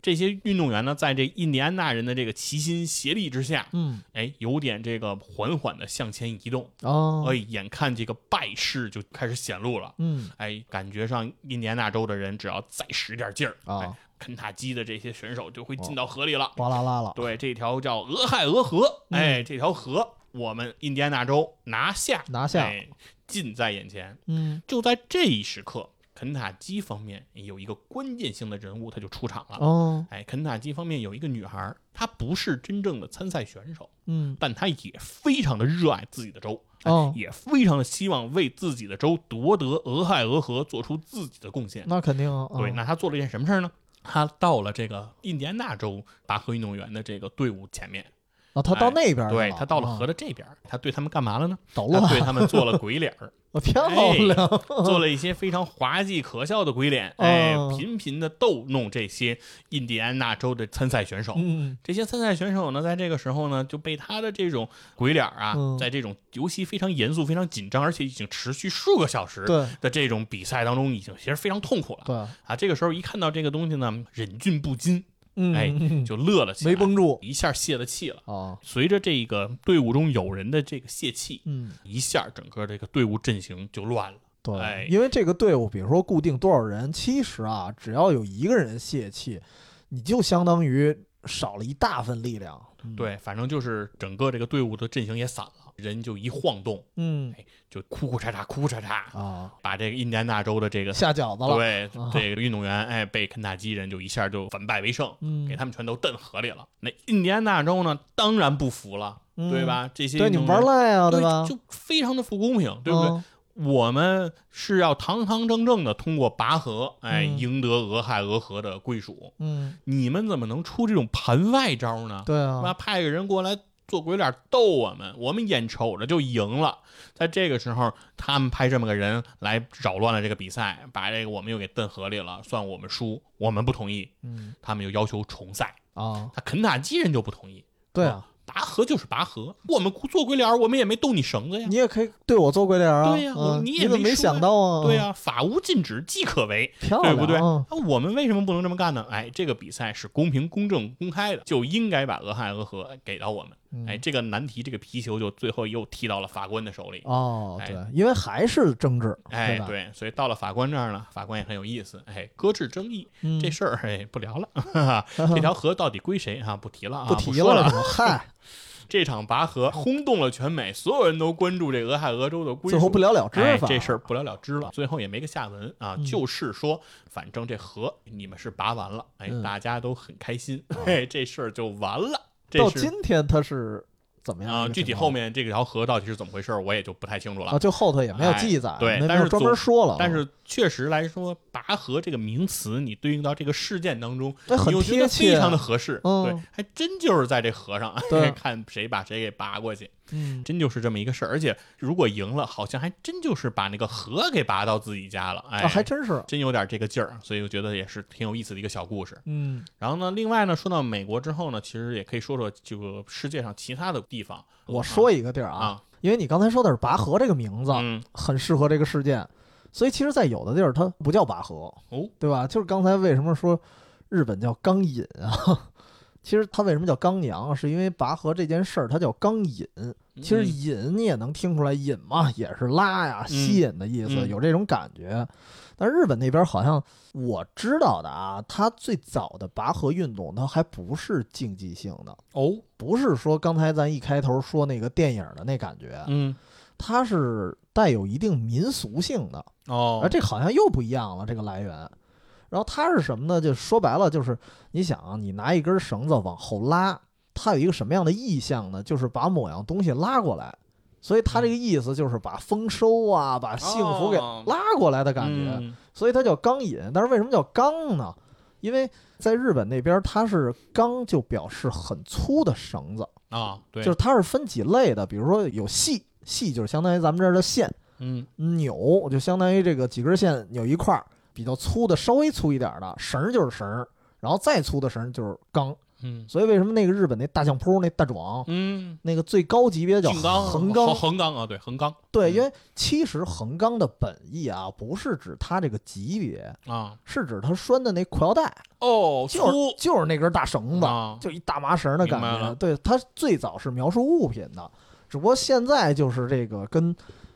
这些运动员呢，在这印第安纳人的这个齐心协力之下，嗯，哎，有点这个缓缓的向前移动。哦，哎，眼看这个败势就开始显露了。嗯，哎，感觉上印第安纳州的人只要再使点劲儿，啊哎，肯塔基的这些选手就会进到河里了。哗啦啦了，对，这条叫俄亥俄河，嗯哎，这条河我们印第安纳州拿下，拿下哎，近在眼前。嗯，就在这一时刻，肯塔基方面有一个关键性的人物，他就出场了。哦，哎，肯塔基方面有一个女孩，她不是真正的参赛选手，嗯，但她也非常的热爱自己的州，哎哦也非常的希望为自己的州夺得俄亥俄河做出自己的贡献。那肯定啊，对，啊那她做了一件什么事儿呢？她到了这个印第安纳州拔河运动员的这个队伍前面，啊，他到哎那边儿对他到了啊河的这边儿，他对他们干嘛了呢？捣乱，他对他们做了鬼脸儿，我漂哎亮，做了一些非常滑稽可笑的鬼脸，哎哦，频频的逗弄这些印第安纳州的参赛选手。嗯，这些参赛选手呢，在这个时候呢，就被他的这种鬼脸儿啊，嗯在这种游戏非常严肃、非常紧张，而且已经持续数个小时的这种比赛当中，已经其实非常痛苦了对，啊。这个时候一看到这个东西呢，忍俊不禁，嗯，哎嗯就乐了起来，没绷住一下泄了气了。啊，随着这个队伍中有人的这个泄气，嗯，一下整个这个队伍阵型就乱了。对，哎因为这个队伍，比如说固定多少人，其实啊，只要有一个人泄气，你就相当于少了一大份力量。嗯，对，反正就是整个这个队伍的阵型也散了，人就一晃动，嗯就哭哭嚓嚓，哭哭嚓嚓，啊，把这个印第安纳州的这个下饺子了，对啊这个运动员，哎，被肯塔基人就一下就反败为胜，嗯，给他们全都蹬河里了。那印第安纳州呢，当然不服了，嗯对吧？这些对你玩赖啊，对吧？就非常的不公平，对不对？嗯我们是要堂堂正正的通过拔河，哎，嗯赢得俄亥俄河的归属。嗯，你们怎么能出这种盘外招呢？对？啊，派个人过来做鬼脸逗我们，我们眼瞅着就赢了。在这个时候，他们派这么个人来扰乱了这个比赛，把这个我们又给蹬河里了，算我们输。我们不同意，嗯他们又要求重赛。啊，他肯塔基人就不同意，对啊，拔河就是拔河，我们做鬼脸儿，我们也没动你绳子呀。你也可以对我做鬼脸啊，对呀你也没想到啊？对呀、法无禁止即可为，对不对？嗯那我们为什么不能这么干呢？哎，这个比赛是公平、公正、公开的，就应该把俄亥俄河给到我们。嗯哎，这个难题，这个皮球就最后又踢到了法官的手里。哦，哎对，因为还是争执，哎，对，所以到了法官这儿呢，法官也很有意思，哎，搁置争议，嗯这事儿哎不聊了，哈哈，这条河到底归谁啊？不提了啊，不提说了。嗨，这场拔河轰动了全美，所有人都关注这俄亥俄州的归属。最后不了了之哎，这事儿不了了之了，最后也没个下文啊，嗯就是说，反正这河你们是拔完了，哎，嗯大家都很开心，哎，这事儿就完了。这到今天他是怎么样具体后面这条河到底是怎么回事，我也就不太清楚了。啊，就后头也没有哎记载，对但是专门说了，但是确实来说，拔河这个名词，你对应到这个事件当中，哎很你又觉得贴切非常的合适。嗯对，还真就是在这河上，对 看谁把谁给拔过去，嗯，真就是这么一个事儿。而且如果赢了，好像还真就是把那个河给拔到自己家了。哎，啊，还真是，真有点这个劲儿，所以我觉得也是挺有意思的一个小故事。嗯然后呢，另外呢，说到美国之后呢，其实也可以说说这个世界上其他的地方。我说一个地儿啊，啊，因为你刚才说的是拔河这个名字，嗯，很适合这个事件，所以其实，在有的地儿它不叫拔河，哦，对吧？就是刚才为什么说日本叫钢引啊？其实它为什么叫钢娘啊？是因为拔河这件事儿它叫钢引。其实嗯引你也能听出来，引嘛也是拉呀、吸引的意思，嗯有这种感觉。但日本那边好像我知道的啊，它最早的拔河运动它还不是竞技性的，哦，不是说刚才咱一开头说那个电影的那感觉，嗯，它是带有一定民俗性的。哦，而这好像又不一样了，这个来源。然后它是什么呢？就说白了，就是你想啊，你拿一根绳子往后拉，它有一个什么样的意象呢？就是把某样东西拉过来。所以它这个意思就是把丰收啊，把幸福给哦拉过来的感觉。嗯所以它叫钢引。但是为什么叫钢呢？因为在日本那边，它是钢就表示很粗的绳子，啊，对，就是它是分几类的，比如说有细，细就是相当于咱们这儿的线。嗯扭就相当于这个几根线扭一块儿，比较粗的，稍微粗一点的绳儿就是绳儿，然后再粗的绳儿就是钢。嗯所以为什么那个日本那大相扑那大壮，嗯，那个最高级别叫横钢？横钢啊，对，横钢对，嗯因为其实横钢的本意啊，不是指它这个级别，啊，是指它拴的那裤腰带，哦，就是粗就是那根大绳子，啊，就一大麻绳的感觉。对，它最早是描述物品的，只不过现在就是这个跟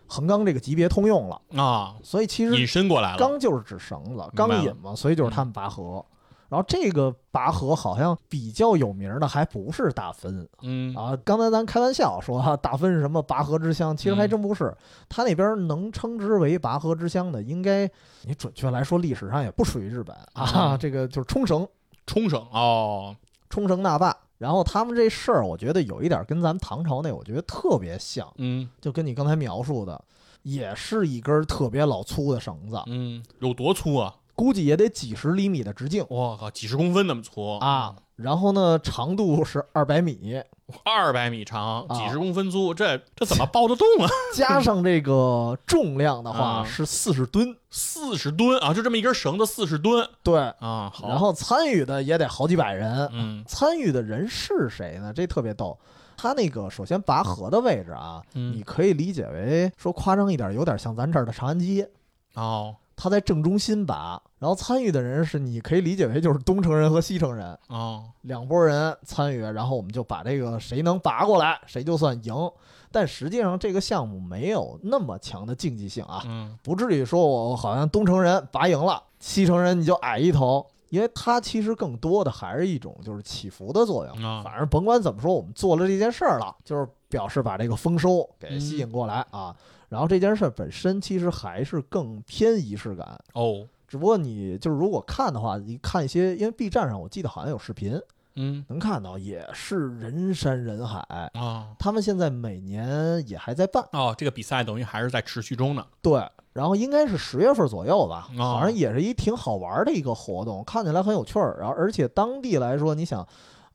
横纲这个级别通用了，啊，所以其实引申过来了，纲就是指绳子，钢明白了。嗯引嘛，所以就是他们拔河。然后这个拔河好像比较有名的还不是大分。嗯。啊，刚才咱开玩笑说哈、大分是什么拔河之乡，其实还嗯。真不是。他那边能称之为拔河之乡的，应该你准确来说历史上也不属于日本。啊，嗯。这个就是冲绳，冲绳哦，冲绳那霸。然后他们这事儿，我觉得有一点跟咱们唐朝那，我觉得特别像，嗯就跟你刚才描述的，也是一根特别老粗的绳子，嗯，有多粗啊？估计也得几十厘米的直径我靠，几十公分那么粗啊，，然后呢，长度是二百米，二百米长，啊几十公分粗，这这怎么抱得动啊？加上这个重量的话啊是四十吨，四十吨啊，就这么一根绳子，四十吨对，啊，好，然后参与的也得好几百人，嗯参与的人是谁呢？这特别逗。他那个首先拔河的位置啊，嗯你可以理解为说夸张一点，有点像咱这儿的长安街，哦他在正中心拔，然后参与的人是你可以理解为就是东城人和西城人哦，两拨人参与，然后我们就把这个谁能拔过来，谁就算赢。但实际上这个项目没有那么强的竞技性啊，嗯不至于说我好像东城人拔赢了，西城人你就矮一头，因为它其实更多的还是一种就是起伏的作用。嗯，反正甭管怎么说，我们做了这件事儿了，就是表示把这个丰收给吸引过来啊。然后这件事儿本身其实还是更偏仪式感，哦，只不过你就是如果看的话，你看一些，因为 B 站上我记得好像有视频嗯能看到，也是人山人海。啊他们现在每年也还在办，哦，这个比赛等于还是在持续中呢，对，然后应该是十月份左右吧，哦好像也是一挺好玩的一个活动，看起来很有趣儿。然后而且当地来说，你想，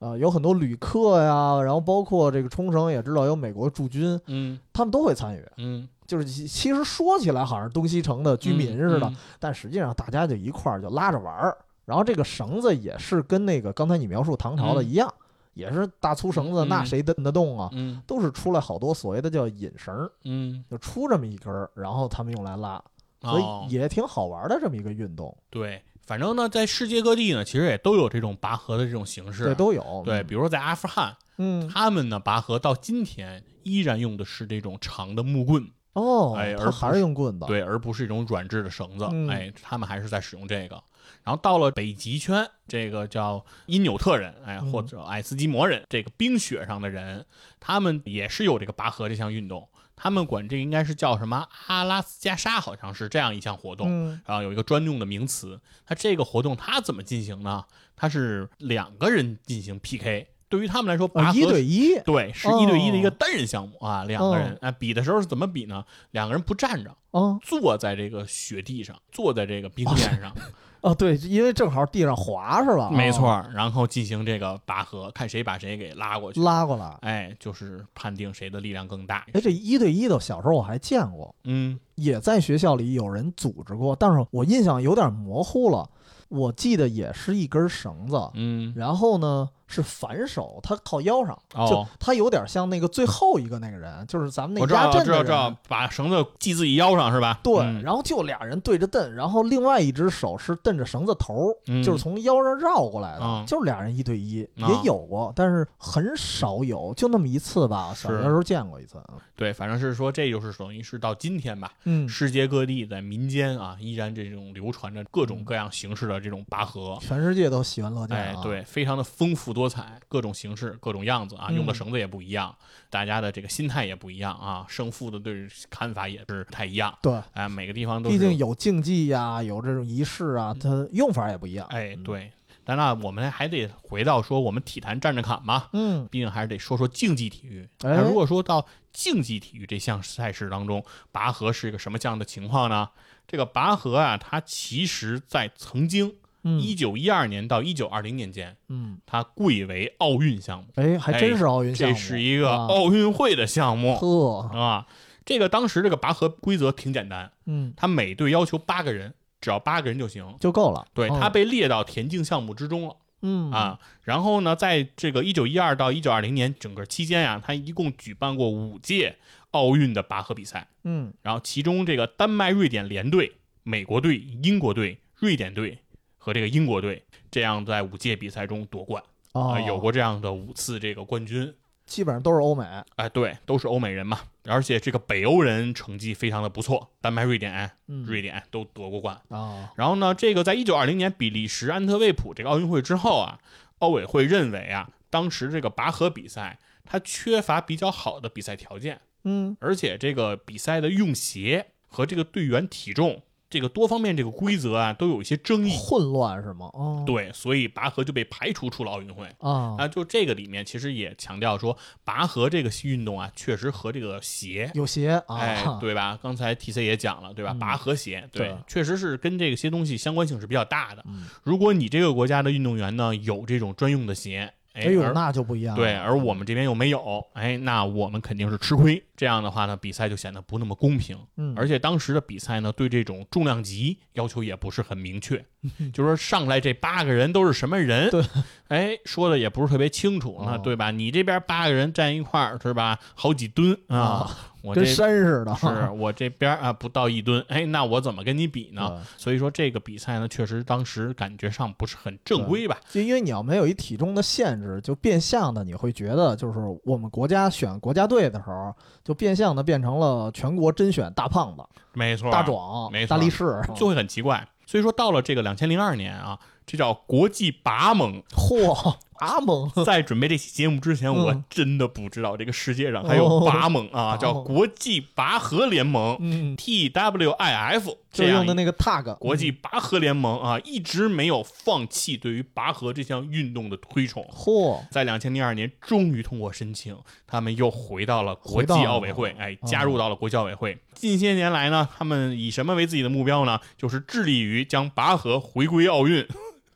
呃，有很多旅客呀，然后包括这个冲绳也知道有美国驻军，嗯他们都会参与。嗯，就是其其实说起来好像东西城的居民似的，嗯但实际上大家就一块儿就拉着玩儿。然后这个绳子也是跟那个刚才你描述唐朝的一样，也是大粗绳子，嗯那谁蹬得动啊？嗯都是出来好多所谓的叫引绳，嗯，就出这么一根儿，然后他们用来拉，所哦以也挺好玩的这么一个运动。对，反正呢，在世界各地呢，其实也都有这种拔河的这种形式，对，都有。对，比如说在阿富汗，嗯，他们呢拔河到今天依然用的是这种长的木棍，哦，哎而还是用棍子。，对，而不是一种软质的绳子，嗯哎，他们还是在使用这个。然后到了北极圈，这个叫因纽特人，哎，嗯或者爱斯基摩人，这个冰雪上的人，他们也是有这个拔河这项运动，他们管这个应该是叫什么阿拉斯加沙，好像是这样一项活动。嗯，然后有一个专用的名词。它这个活动它怎么进行呢？它是两个人进行 PK。对于他们来说，拔啊，河一对一。对是一对一的一个哦单人项目啊，两个人。啊，比的时候是怎么比呢？两个人不站着，啊坐在这个雪地上，坐在这个冰面上，哦，对，因为正好地上滑是吧？没错。然后进行这个拔河，看谁把谁给拉过去。拉过来。哎，就是判定谁的力量更大。哎，这一对一的小时候我还见过，嗯也在学校里有人组织过，但是我印象有点模糊了。我记得也是一根绳子，嗯，然后呢是反手，他靠腰上，就哦，他有点像那个最后一个那个人，就是咱们那我知道，我知道，压阵的人。知道，把绳子系自己腰上是吧？对，嗯然后就俩人对着蹬，然后另外一只手是蹬着绳子头，嗯就是从腰上绕过来的，啊就是俩人一对一，啊也有过，但是很少有，就那么一次吧。小学时候见过一次，对，反正是说这就是等于是到今天吧，嗯，世界各地在民间啊，依然这种流传着各种各样形式的这种拔河。全世界都喜闻乐见啊。，，哎对，非常的丰富多彩，各种形式、各种样子啊，嗯用的绳子也不一样，大家的这个心态也不一样啊，胜负的对看法也是不太一样。对，哎，每个地方都是毕竟有竞技呀，有这种仪式啊，它用法也不一样。哎，对。但那我们还得回到说，我们体坛站着侃嘛，嗯，毕竟还是得说说竞技体育。哎那如果说到竞技体育这项赛事当中，拔河是一个什么样的情况呢？这个拔河啊，它其实在曾经嗯一九一二年到一九二零年间，嗯，它贵为奥运项目，哎，还真是奥运项目，这是一个啊。奥运会的项目呵，啊。这个当时这个拔河规则挺简单，嗯，它每队要求八个人，只要八个人就行。就够了。对，哦。它被列到田径项目之中了。嗯。啊，然后呢，在这个一九一二到一九二零年整个期间呀、他一共举办过五届奥运的拔河比赛，嗯。然后其中这个丹麦、瑞典联队、美国队、英国队、瑞典队和这个英国队这样在五届比赛中夺冠啊、哦，有过这样的五次这个冠军。基本上都是欧美。哎，对，都是欧美人嘛，而且这个北欧人成绩非常的不错，丹麦、瑞典、嗯，瑞典都夺过冠。啊，然后呢，这个在一九二零年比利时安特卫普这个奥运会之后啊，奥委会认为啊，当时这个拔河比赛它缺乏比较好的比赛条件，嗯而且这个比赛的用鞋和这个队员体重这个多方面这个规则啊都有一些争议，混乱是吗？哦，对，所以拔河就被排除出了奥运会。啊，啊，就这个里面其实也强调说，拔河这个运动啊，确实和这个鞋。有鞋啊，哎，对吧？刚才 T C 也讲了，对吧？嗯拔河鞋，对对，确实是跟这个些东西相关性是比较大的。嗯如果你这个国家的运动员呢有这种专用的鞋，哎，哎呦，而那就不一样了。对，而我们这边又没有，哎，那我们肯定是吃亏。这样的话呢，比赛就显得不那么公平。嗯，而且当时的比赛呢，对这种重量级要求也不是很明确，就说上来这八个人都是什么人，对，哎，说的也不是特别清楚，呢哦对吧？你这边八个人站一块儿是吧？好几吨啊，啊我这跟山似的。是我这边啊不到一吨，哎，那我怎么跟你比呢？所以说这个比赛呢，确实当时感觉上不是很正规吧？就因为你要没有一体重的限制，就变相的你会觉得，就是我们国家选国家队的时候，就变相的变成了全国甄选大胖子、没错，大壮没、错大力士，就会很奇怪。所以说到了这个两千零二年啊，这叫国际拔盟。嚯，阿蒙，在准备这期节目之前，嗯。我真的不知道这个世界上还有哦。拔盟啊，叫国际拔河联盟嗯，（TWIF） 就这样用的那个 tag 国际拔河联盟啊，一直没有放弃对于拔河这项运动的推崇。嚯，在两千零二年，终于通过申请，他们又回到了国际奥委会，哎，哦加入到了国际奥委会。近些年来呢，他们以什么为自己的目标呢？就是致力于将拔河回归奥运，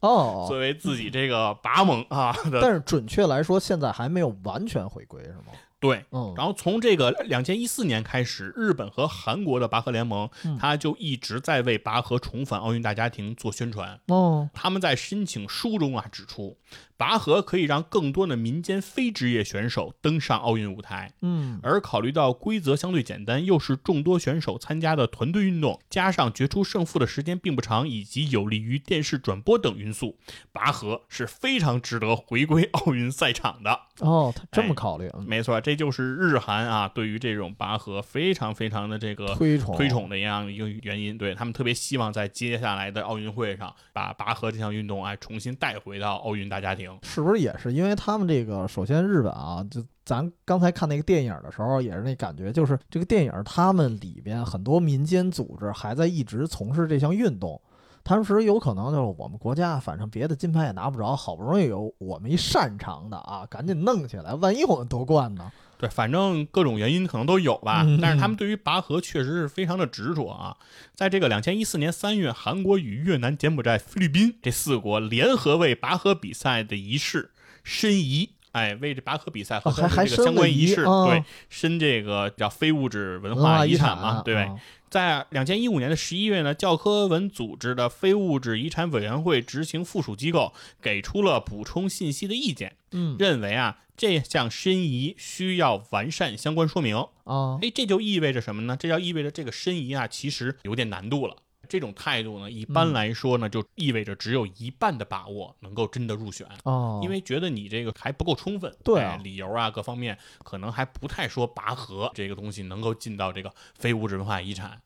哦，作为自己这个拔盟啊 但是准确来说，现在还没有完全回归，是吗？对。嗯，然后从这个两千一四年开始，日本和韩国的拔河联盟，他就一直在为拔河重返奥运大家庭做宣传。哦，他们在申请书中啊指出，拔河可以让更多的民间非职业选手登上奥运舞台。嗯，而考虑到规则相对简单，又是众多选手参加的团队运动，加上决出胜负的时间并不长，以及有利于电视转播等因素，拔河是非常值得回归奥运赛场的。哦，他这哎么考虑，嗯没错，这就是日韩啊对于这种拔河非常非常的这个推崇推崇的一样一个原因。对他们特别希望在接下来的奥运会上，把拔河这项运动哎重新带回到奥运大家庭。是不是也是因为他们这个？首先，日本啊，就咱刚才看那个电影的时候，也是那感觉，就是这个电影他们里边很多民间组织还在一直从事这项运动。当时有可能就是我们国家，反正别的金牌也拿不着，好不容易有我们一擅长的啊，赶紧弄起来，万一我们夺冠呢？对，反正各种原因可能都有吧，嗯但是他们对于拔河确实是非常的执着啊。在这个两千一四年三月，韩国与越南、柬埔寨、菲律宾这四国联合为拔河比赛的仪式申遗。哎，为这拔河比赛和相关仪式，哦对，申这个叫非物质文文化遗遗产嘛，对？啊在两千一五年的十一月呢，教科文组织的非物质遗产委员会执行附属机构给出了补充信息的意见，嗯认为啊这项申遗需要完善相关说明。啊，哎，这就意味着什么呢？这要意味着这个申遗啊，其实有点难度了。这种态度呢，一般嗯来说呢，就意味着只有一半的把握能够真的入选。哦，因为觉得你这个还不够充分，对啊哎理由啊各方面可能还不太说拔河这个东西能够进到这个非物质文化遗产。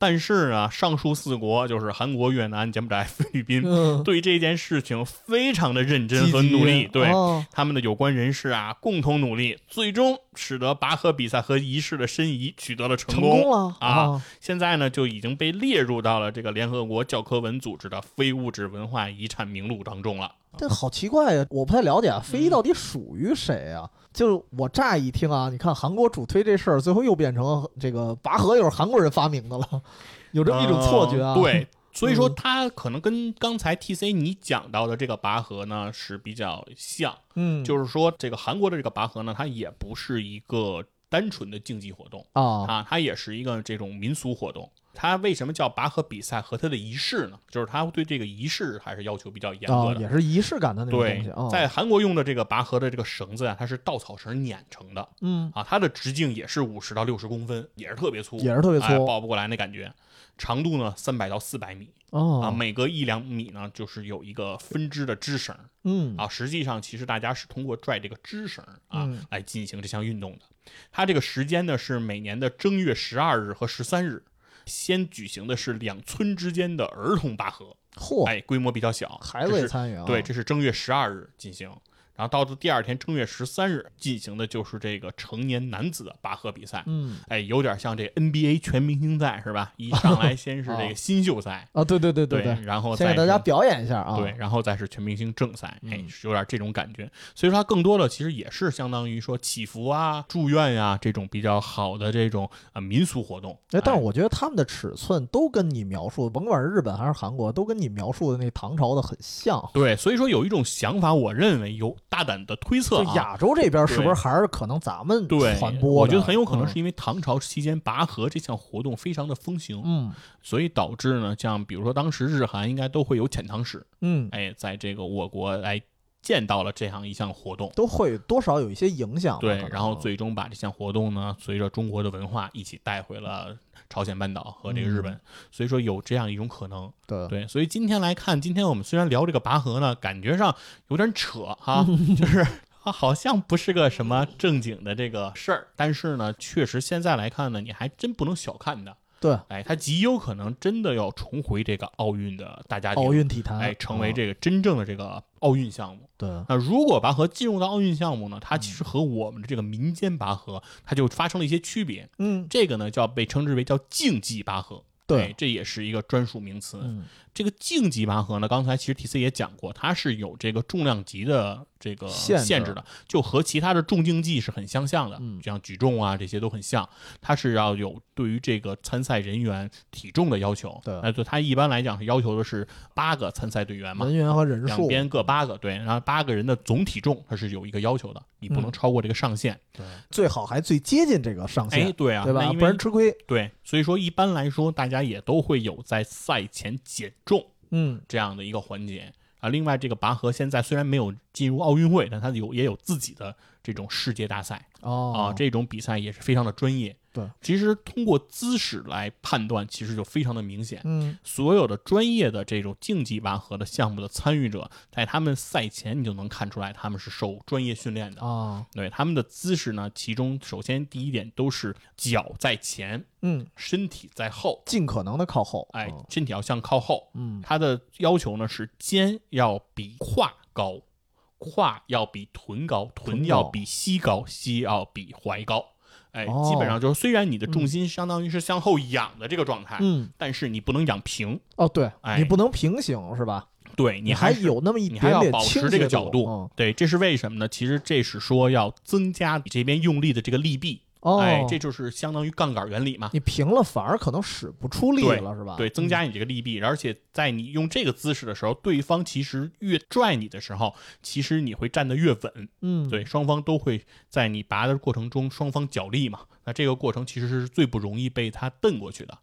但是呢，上述四国就是韩国、越南、柬埔寨、菲律宾，嗯对这件事情非常的认真和努力，对、哦他们的有关人士啊共同努力，最终使得拔河比赛和仪式的申遗取得了成成功了啊！现在呢，就已经被列入到了这个联合国教科文组织的非物质文化遗产名录当中了。这好奇怪呀，我不太了解啊，非遗到底属于谁呀？就是我乍一听啊，你看韩国主推这事儿，最后又变成这个拔河又是韩国人发明的了，有这么一种错觉啊。呃对，所以说嗯它可能跟刚才 T C 你讲到的这个拔河呢是比较像，嗯，就是说这个韩国的这个拔河呢，它也不是一个单纯的竞技活动啊，啊，它也是一个这种民俗活动。它为什么叫拔河比赛和它的仪式呢？就是它对这个仪式还是要求比较严格啊，的。也是仪式感的那种东对西啊。，在韩国用的这个拔河的这个绳子啊，它是稻草绳碾成的嗯，啊，它的直径也是五十到六十公分，也是特别粗，也是特别哎，粗抱不过来那感觉。长度呢三百到四百米哦啊，哦，每隔一两米呢就是有一个分支的支绳嗯啊。实际上，其实大家是通过拽这个支绳啊嗯来进行这项运动的。它这个时间呢是每年的正月十二日和十三日，先举行的是两村之间的儿童拔河，嚯，哎，规模比较小，孩子是也参与啊。对，这是正月十二日进行。然后到了第二天正月十三日进行的就是这个成年男子的拔河比赛。嗯，哎，有点像这 NBA 全明星赛是吧？一上来先是这个 新秀赛，啊，对对对对对，然后再给大家表演一下啊。对，，然后再是全明星正赛，哎嗯，是有点这种感觉。所以说，它更多的其实也是相当于说祈福啊、祝愿呀、这种比较好的这种呃民俗活动。哎，但是哎我觉得他们的尺寸都跟你描述，甭管是日本还是韩国，都跟你描述的那唐朝的很像。对，所以说有一种想法，我认为有大胆的推测啊。就亚洲这边是不是还是可能咱们对传播的？我觉得很有可能嗯是因为唐朝期间拔河这项活动非常的风行，嗯所以导致呢，像比如说当时日韩应该都会有遣唐使，嗯，哎，在这个我国来见到了这样一项活动。都会多少有一些影响。对然后最终把这项活动呢，随着中国的文化一起带回了朝鲜半岛和这个日本，嗯所以说有这样一种可能。对对，所以今天来看，今天我们虽然聊这个拔河呢，感觉上有点扯哈，就是。啊，好像不是个什么正经的这个事儿，但是呢，确实现在来看呢，你还真不能小看它。对哎，它极有可能真的要重回这个奥运的大家庭，奥运体坛，哎，成为嗯这个真正的这个奥运项目。对那如果拔河进入到奥运项目呢，它嗯其实和我们的这个民间拔河，它就发生了一些区别。嗯这个呢，叫被称之为叫竞技拔河。对哎，这也是一个专属名词。嗯这个竞技拔河呢，刚才其实 T C 也讲过，它是有这个重量级的这个限制的，就和其他的重竞技是很相像的，嗯像举重啊这些都很像，它是要有对于这个参赛人员体重的要求。对那就它一般来讲是要求的是八个参赛队员嘛，人员和人数，两边各八个，对，然后八个人的总体重它是有一个要求的，你不能嗯超过这个上限。对，最好还最接近这个上哎，限，对啊，对吧？不然吃亏。对，所以说一般来说，大家也都会有在赛前减重嗯这样的一个环节啊。另外，这个拔河现在虽然没有进入奥运会，但它有也有自己的这种世界大赛哦啊，这种比赛也是非常的专业。对，其实通过姿势来判断，其实就非常的明显。嗯所有的专业的这种竞技拔河的项目的参与者，在他们赛前你就能看出来，他们是受专业训练的。啊对他们的姿势呢，其中首先第一点都是脚在前，嗯，身体在后，尽可能的靠后。哎嗯，身体要向靠后。嗯他的要求呢是肩要比胯高，胯要比，臀高臀要比膝高，膝要比踝高。哎，哦基本上就是虽然你的重心相当于是向后仰的这个状态，嗯但是你不能仰平，哦，对哎你不能平行是吧？对你还是有那么一你还要点点保持这个角度，嗯对，这是为什么呢？其实这是说要增加你这边用力的这个力臂，哦，哎，这就是相当于杠杆原理嘛。你平了反而可能使不出力了是吧？对，增加你这个力臂，而且在你用这个姿势的时候，对方其实越拽你的时候，其实你会站得越稳。嗯，对，双方都会在你拔的过程中，双方角力嘛。那这个过程其实是最不容易被他蹬过去的。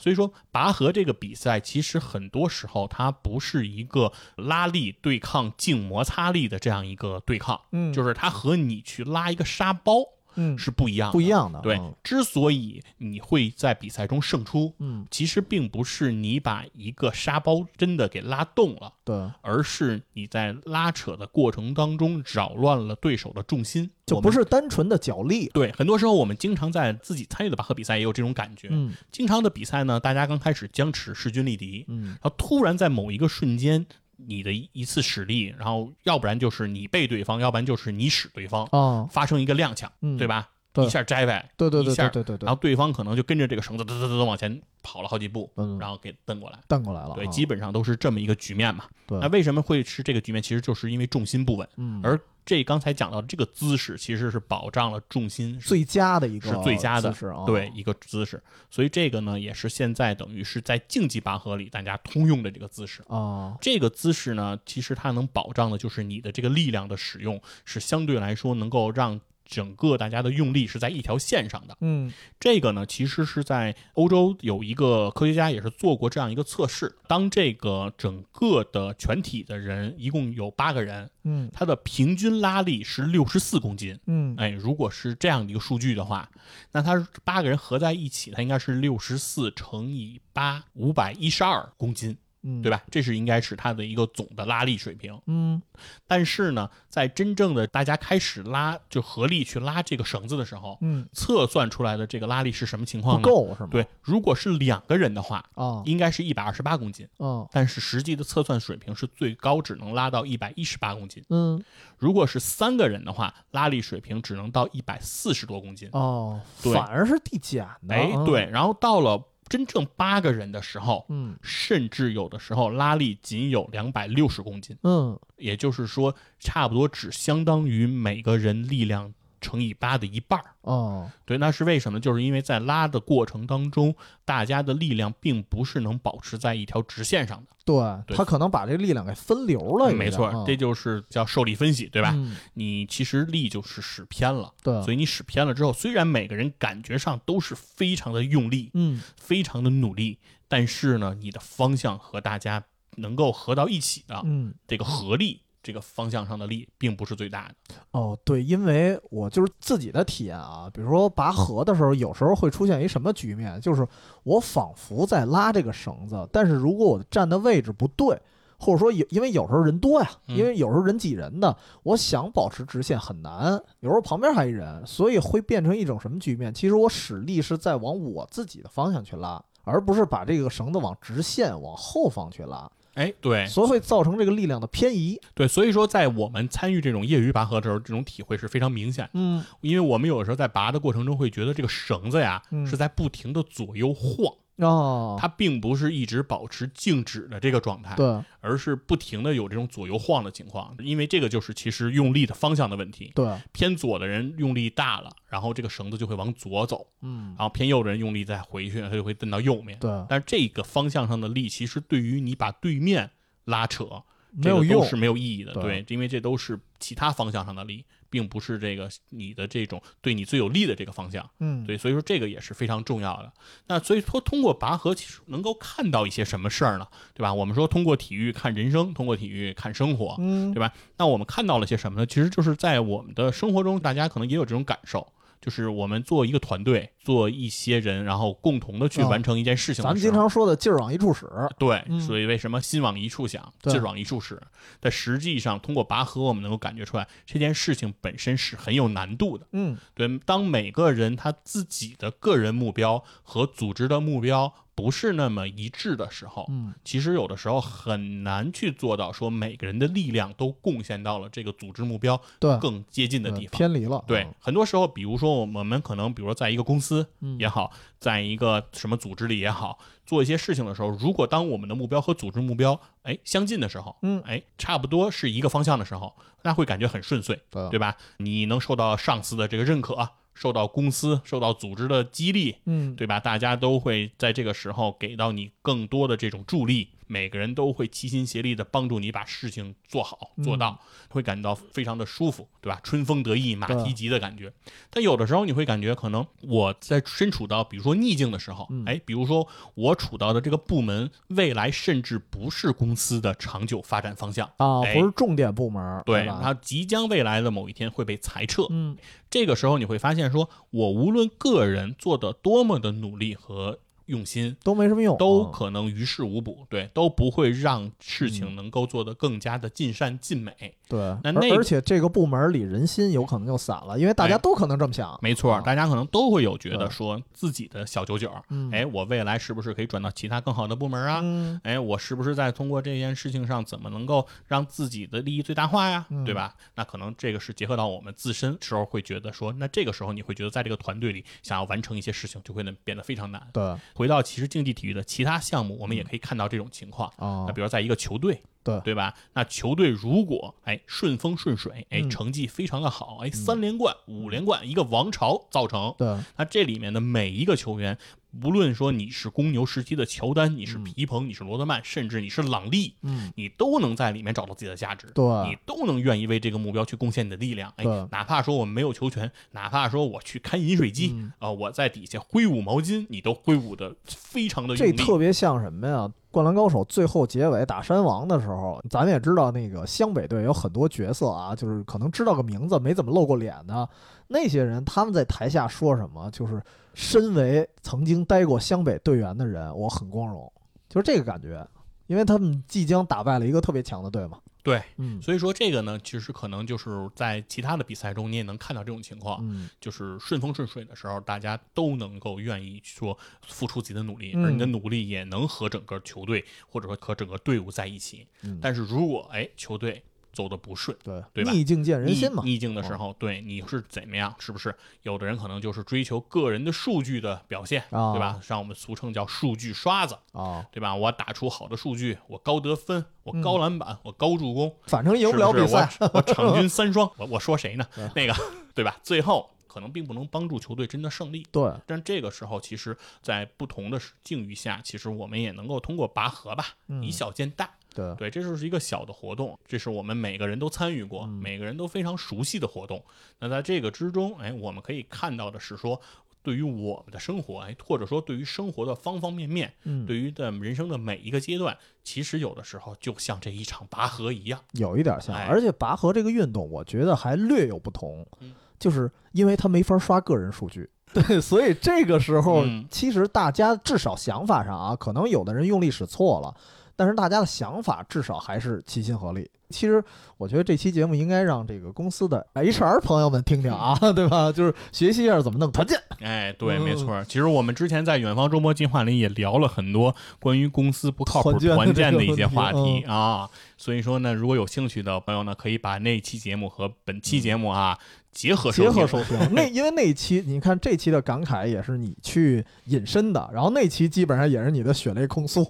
所以说，拔河这个比赛其实很多时候它不是一个拉力对抗静摩擦力的这样一个对抗，嗯，就是它和你去拉一个沙包嗯是不一样的。不一样的，对嗯，之所以你会在比赛中胜出，嗯，其实并不是你把一个沙包真的给拉动了，对，而是你在拉扯的过程当中扰乱了对手的重心，就不是单纯的脚力，对。很多时候我们经常在自己参与的拔河比赛也有这种感觉。嗯经常的比赛呢，大家刚开始僵持势均力敌，嗯然后突然在某一个瞬间。你的一一次使力，然后要不然就是你背对方，要不然就是你使对方，啊，发生一个踉跄，嗯对吧？对一下摘呗，对对对一下对对对对，然后对方可能就跟着这个绳子噔噔噔噔往前跑了好几步，嗯，然后给蹬过来。蹬过来了，对，啊基本上都是这么一个局面嘛。对那为什么会是这个局面？其实就是因为重心不稳，嗯，而这刚才讲到的这个姿势，其实是保障了重心最佳的一个是最佳的姿势啊，对一个姿势。所以这个呢，也是现在等于是在竞技拔河里大家通用的这个姿势。啊，这个姿势呢，其实它能保障的就是你的这个力量的使用是相对来说能够让整个大家的用力是在一条线上的。嗯这个呢，其实是在欧洲有一个科学家也是做过这样一个测试。当这个整个的全体的人一共有八个人，嗯他的平均拉力是六十四公斤。嗯哎，如果是这样的一个数据的话，那他八个人合在一起，他应该是六十四乘以八，五百一十二公斤。嗯，对？吧？这是应该是它的一个总的拉力水平。嗯但是呢，在真正的大家开始拉就合力去拉这个绳子的时候，嗯，测算出来的这个拉力是什么情况呢？够是吗？对，如果是两个人的话，啊，应该是一百二十八公斤，嗯但是实际的测算水平是最高只能拉到一百一十八公斤。嗯如果是三个人的话，拉力水平只能到一百四十多公斤。哦，对反而是递减的。哎，嗯对，，然后到了真正八个人的时候，嗯。甚至有的时候拉力仅有两百六十公斤，嗯。也就是说，差不多只相当于每个人力量乘以八的一半儿。哦，对，那是为什么？就是因为在拉的过程当中，大家的力量并不是能保持在一条直线上的。对，对他可能把这力量给分流了，没错，这就是叫受力分析，对吧？嗯你其实力就是使偏了，对，所以你使偏了之后，虽然每个人感觉上都是非常的用力，嗯非常的努力，但是呢，你的方向和大家能够合到一起的、嗯。这个合力，这个方向上的力，并不是最大的。哦，对，因为我就是自己的体验啊，比如说拔河的时候，有时候会出现一什么局面，就是我仿佛在拉这个绳子，但是如果我站的位置不对，或者说有，因为有时候人多呀，嗯因为有时候人挤人的，我想保持直线很难，有时候旁边还一人，所以会变成一种什么局面？其实我使力是在往我自己的方向去拉，而不是把这个绳子往直线往后方去拉，哎，对所以会造成这个力量的偏移。对，所以说在我们参与这种业余拔河的时候，这种体会是非常明显的。嗯因为我们有的时候在拔的过程中会觉得这个绳子呀、嗯是在不停的左右晃，哦，它并不是一直保持静止的这个状态，对而是不停的有这种左右晃的情况。因为这个就是其实用力的方向的问题，对，偏左的人用力大了，然后这个绳子就会往左走，嗯然后偏右的人用力再回去，它就会蹬到右面。对，但是这个方向上的力，其实对于你把对面拉扯，没有用是没有意义的。对对，因为这都是其他方向上的力，并不是这个你的这种对你最有利的这个方向。嗯，对，所以说这个也是非常重要的。那所以说，通过拔河，其实能够看到一些什么事儿呢？对吧？我们说通过体育看人生，通过体育看生活，嗯对吧？那我们看到了些什么呢？其实就是在我们的生活中，大家可能也有这种感受。就是我们做一个团队，做一些人，然后共同的去哦完成一件事情咱们经常说的劲儿往一处使，对，嗯所以为什么心往一处想，劲儿往一处使？但实际上，通过拔河，我们能够感觉出来，这件事情本身是很有难度的。嗯对，当每个人他自己的个人目标和组织的目标不是那么一致的时候，嗯。其实有的时候很难去做到说每个人的力量都贡献到了这个组织目标，更接近的地方。偏离了，对，很多时候，比如说我们可能，比如说在一个公司嗯。也好，在一个什么组织里也好，做一些事情的时候，如果当我们的目标和组织目标哎相近的时候，嗯。哎差不多是一个方向的时候，那会感觉很顺遂，对。对吧？你能受到上司的这个认可，受到公司、受到组织的激励，嗯对吧？大家都会在这个时候给到你更多的这种助力，每个人都会齐心协力的帮助你把事情做好做到，会感到非常的舒服，对吧？春风得意马蹄疾的感觉。但有的时候你会感觉，可能我在身处到比如说逆境的时候，嗯哎，比如说我处到的这个部门，未来甚至不是公司的长久发展方向。啊，哎不是重点部门，对，吧？它即将未来的某一天会被裁撤，嗯这个时候你会发现说，我无论个人做的多么的努力和用心，都没什么用，都嗯可能于事无补，对，都不会让事情能够做得更加的尽善尽美。对，那那而且这个部门里人心有可能就散了，因为大家哎都可能这么想，没错，啊大家可能都会有觉得说自己的小九九，嗯哎，我未来是不是可以转到其他更好的部门啊？嗯哎，我是不是在通过这件事情上，怎么能够让自己的利益最大化呀？嗯对吧？那可能这个是结合到我们自身时候，会觉得说，那这个时候你会觉得在这个团队里想要完成一些事情，就会变得非常难。对回到其实竞技体育的其他项目，我们也可以看到这种情况。啊那比如在一个球队，对对吧？那球队如果哎顺风顺水，哎嗯成绩非常的好，哎三连冠、五连冠，一个王朝造成。对那这里面的每一个球员，无论说你是公牛时期的乔丹，你是嗯皮蓬，你是罗德曼，甚至你是朗利，嗯你都能在里面找到自己的价值。对你都能愿意为这个目标去贡献你的力量，哎，哪怕说我们没有球权，哪怕说我去看饮水机，啊、嗯我在底下挥舞毛巾，你都挥舞的非常的用这。特别像什么呀？灌篮高手最后结尾打山王的时候，咱们也知道那个湘北队有很多角色啊，就是可能知道个名字，没怎么露过脸的那些人，他们在台下说什么？就是身为曾经待过湘北队员的人，我很光荣，就是这个感觉。因为他们即将打败了一个特别强的队嘛。对，嗯所以说这个呢，其实可能就是在其他的比赛中，你也能看到这种情况，嗯，就是顺风顺水的时候，大家都能够愿意说付出自己的努力，嗯而你的努力也能和整个球队或者说和整个队伍在一起。嗯但是如果哎球队走的不顺，对，对吧逆境见人心嘛。逆境的时候，对你是怎么样？是不是有的人可能就是追求个人的数据的表现，啊对吧？像我们俗称叫数据刷子，啊，对吧？我打出好的数据，我高得分，我高篮板，我高助攻，反正赢不了是是比赛。我我 场均三双，我我说谁呢？那个对吧？最后可能并不能帮助球队真的胜利。对，但这个时候，其实，在不同的境遇下，其实我们也能够通过拔河吧，嗯以小见大。对，对，这就是一个小的活动，这是我们每个人都参与嗯过，每个人都非常熟悉的活动。那在这个之中，哎，我们可以看到的是说，对于我们的生活，哎，或者说对于生活的方方面面，嗯，对于的人生的每一个阶段，其实有的时候就像这一场拔河一样。有一点像，哎而且拔河这个运动，我觉得还略有不同嗯，就是因为它没法刷个人数据。对，所以这个时候嗯，其实大家至少想法上啊，可能有的人用力使错了，但是大家的想法至少还是齐心合力。其实我觉得这期节目应该让这个公司的 HR 朋友们听听啊，对吧？就是学习一下怎么弄团建。哎，对，嗯没错。其实我们之前在远方周末进化里也聊了很多关于公司不靠谱团建的一些话题嗯啊。所以说呢，如果有兴趣的朋友呢，可以把那期节目和本期节目啊结合结合收听。那 因为那一期，你看这期的感慨也是你去引申的，然后那期基本上也是你的血泪控诉。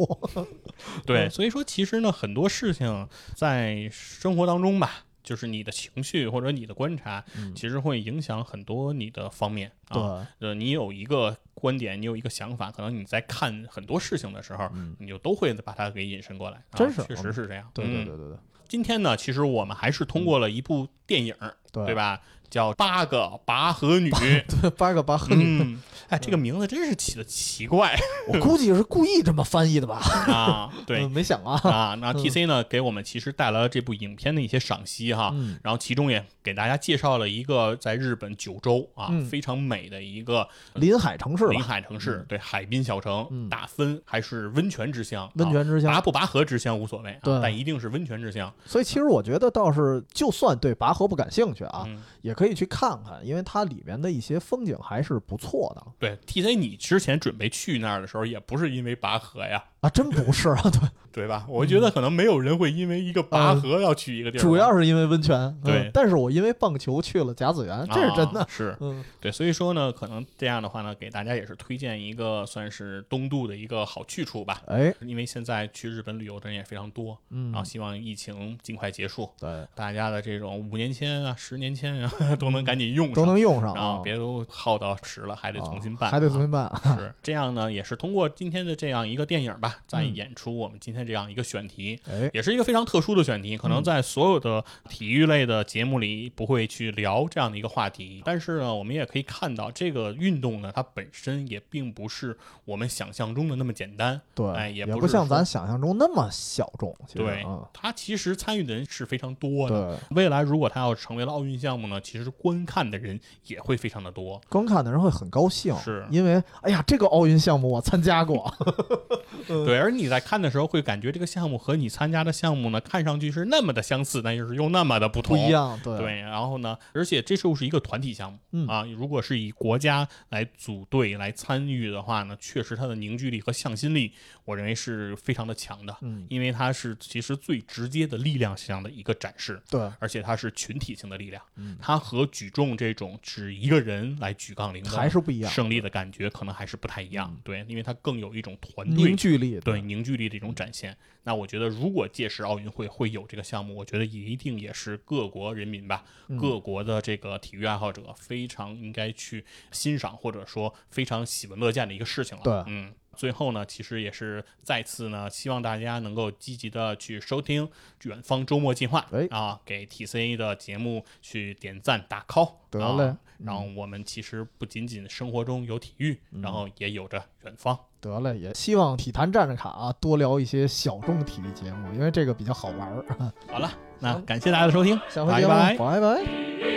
对，嗯所以说其实呢，很多事情在生活当中吧。就是你的情绪或者你的观察，嗯其实会影响很多你的方面啊。对，呃，你有一个观点，你有一个想法，可能你在看很多事情的时候，嗯你就都会把它给引申过来。啊真是确实是这样。对对嗯对对对今天呢，其实我们还是通过了一部电影，对对？吧？叫《八个拔河女》。对，八个拔河女，嗯，哎，这个名字真是起的奇怪 我估计是故意这么翻译的吧？啊！对嗯没想啊。啊，那 T C 呢给我们其实带来了这部影片的一些赏析哈，嗯然后其中也给大家介绍了一个在日本九州啊嗯非常美的一个临海城市临，海城市，对海滨小城嗯大分，还是温泉之乡，温泉之乡啊拔不拔河之乡无所谓啊，对但一定是温泉之乡所以其实我觉得倒是，就算对拔河不感兴趣啊，嗯也可可以去看看，因为它里面的一些风景还是不错的。对，T C，你之前准备去那儿的时候，也不是因为拔河呀，啊，真不是啊，对，对吧？我觉得可能没有人会因为一个拔河要去一个地儿吧，主要是因为温泉，嗯对。但是我因为棒球去了甲子园，这是真的啊，是。嗯，对，所以说呢，可能这样的话呢，给大家也是推荐一个算是东渡的一个好去处吧。哎，因为现在去日本旅游的人也非常多，嗯然后，希望疫情尽快结束，对，大家的这种五年签啊、十年签啊 都能赶紧用上，都能用上然后啊，别都耗到迟了，还得重新办，啊还得重新办，是这样呢，也是通过今天的这样一个电影吧，再嗯演出我们今天这样一个选题，哎，也是一个非常特殊的选题，可能嗯在所有的体育类的节目里不会去聊这样的一个话题。但是呢，我们也可以看到，这个运动呢，它本身也并不是我们想象中的那么简单。对，哎也也不像咱想象中那么小众，对嗯，它其实参与的人是非常多的。未来如果它要成为了奥运项目呢，其实观看的人也会非常的多。观看的人会很高兴，是因为哎呀，这个奥运项目我参加过 对，而你在看的时候会感觉这个项目和你参加的项目呢，看上去是那么的相似，但又是又那么的不同。不一样，对，对，然后呢，而且这就是一个团体项目、嗯啊。如果是以国家来组队来参与的话呢，确实它的凝聚力和向心力，我认为是非常的强的，嗯，因为它是其实最直接的力量上的一个展示。对，而且它是群体性的力量，嗯它和举重这种只一个人来举杠铃还是不一样，胜利的感觉可能还是不太一样。嗯对，因为它更有一种团队凝聚力，对凝聚力的一种展现。那我觉得，如果届时奥运会会有这个项目，我觉得一定也是各国人民吧，嗯各国的这个体育爱好者非常应该去欣赏，或者说非常喜闻乐见的一个事情了。对嗯。最后呢，其实也是再次呢，希望大家能够积极的去收听远方周末计划，哎啊，给 TCA 的节目去点赞打 call，得啊嘞然后我们其实不仅仅生活中有体育，嗯然后也有着远方。得嘞，也希望体坛站着卡啊，多聊一些小众体育节目，因为这个比较好玩儿。好了，那感谢大家的收听，下回节目，拜拜。拜拜。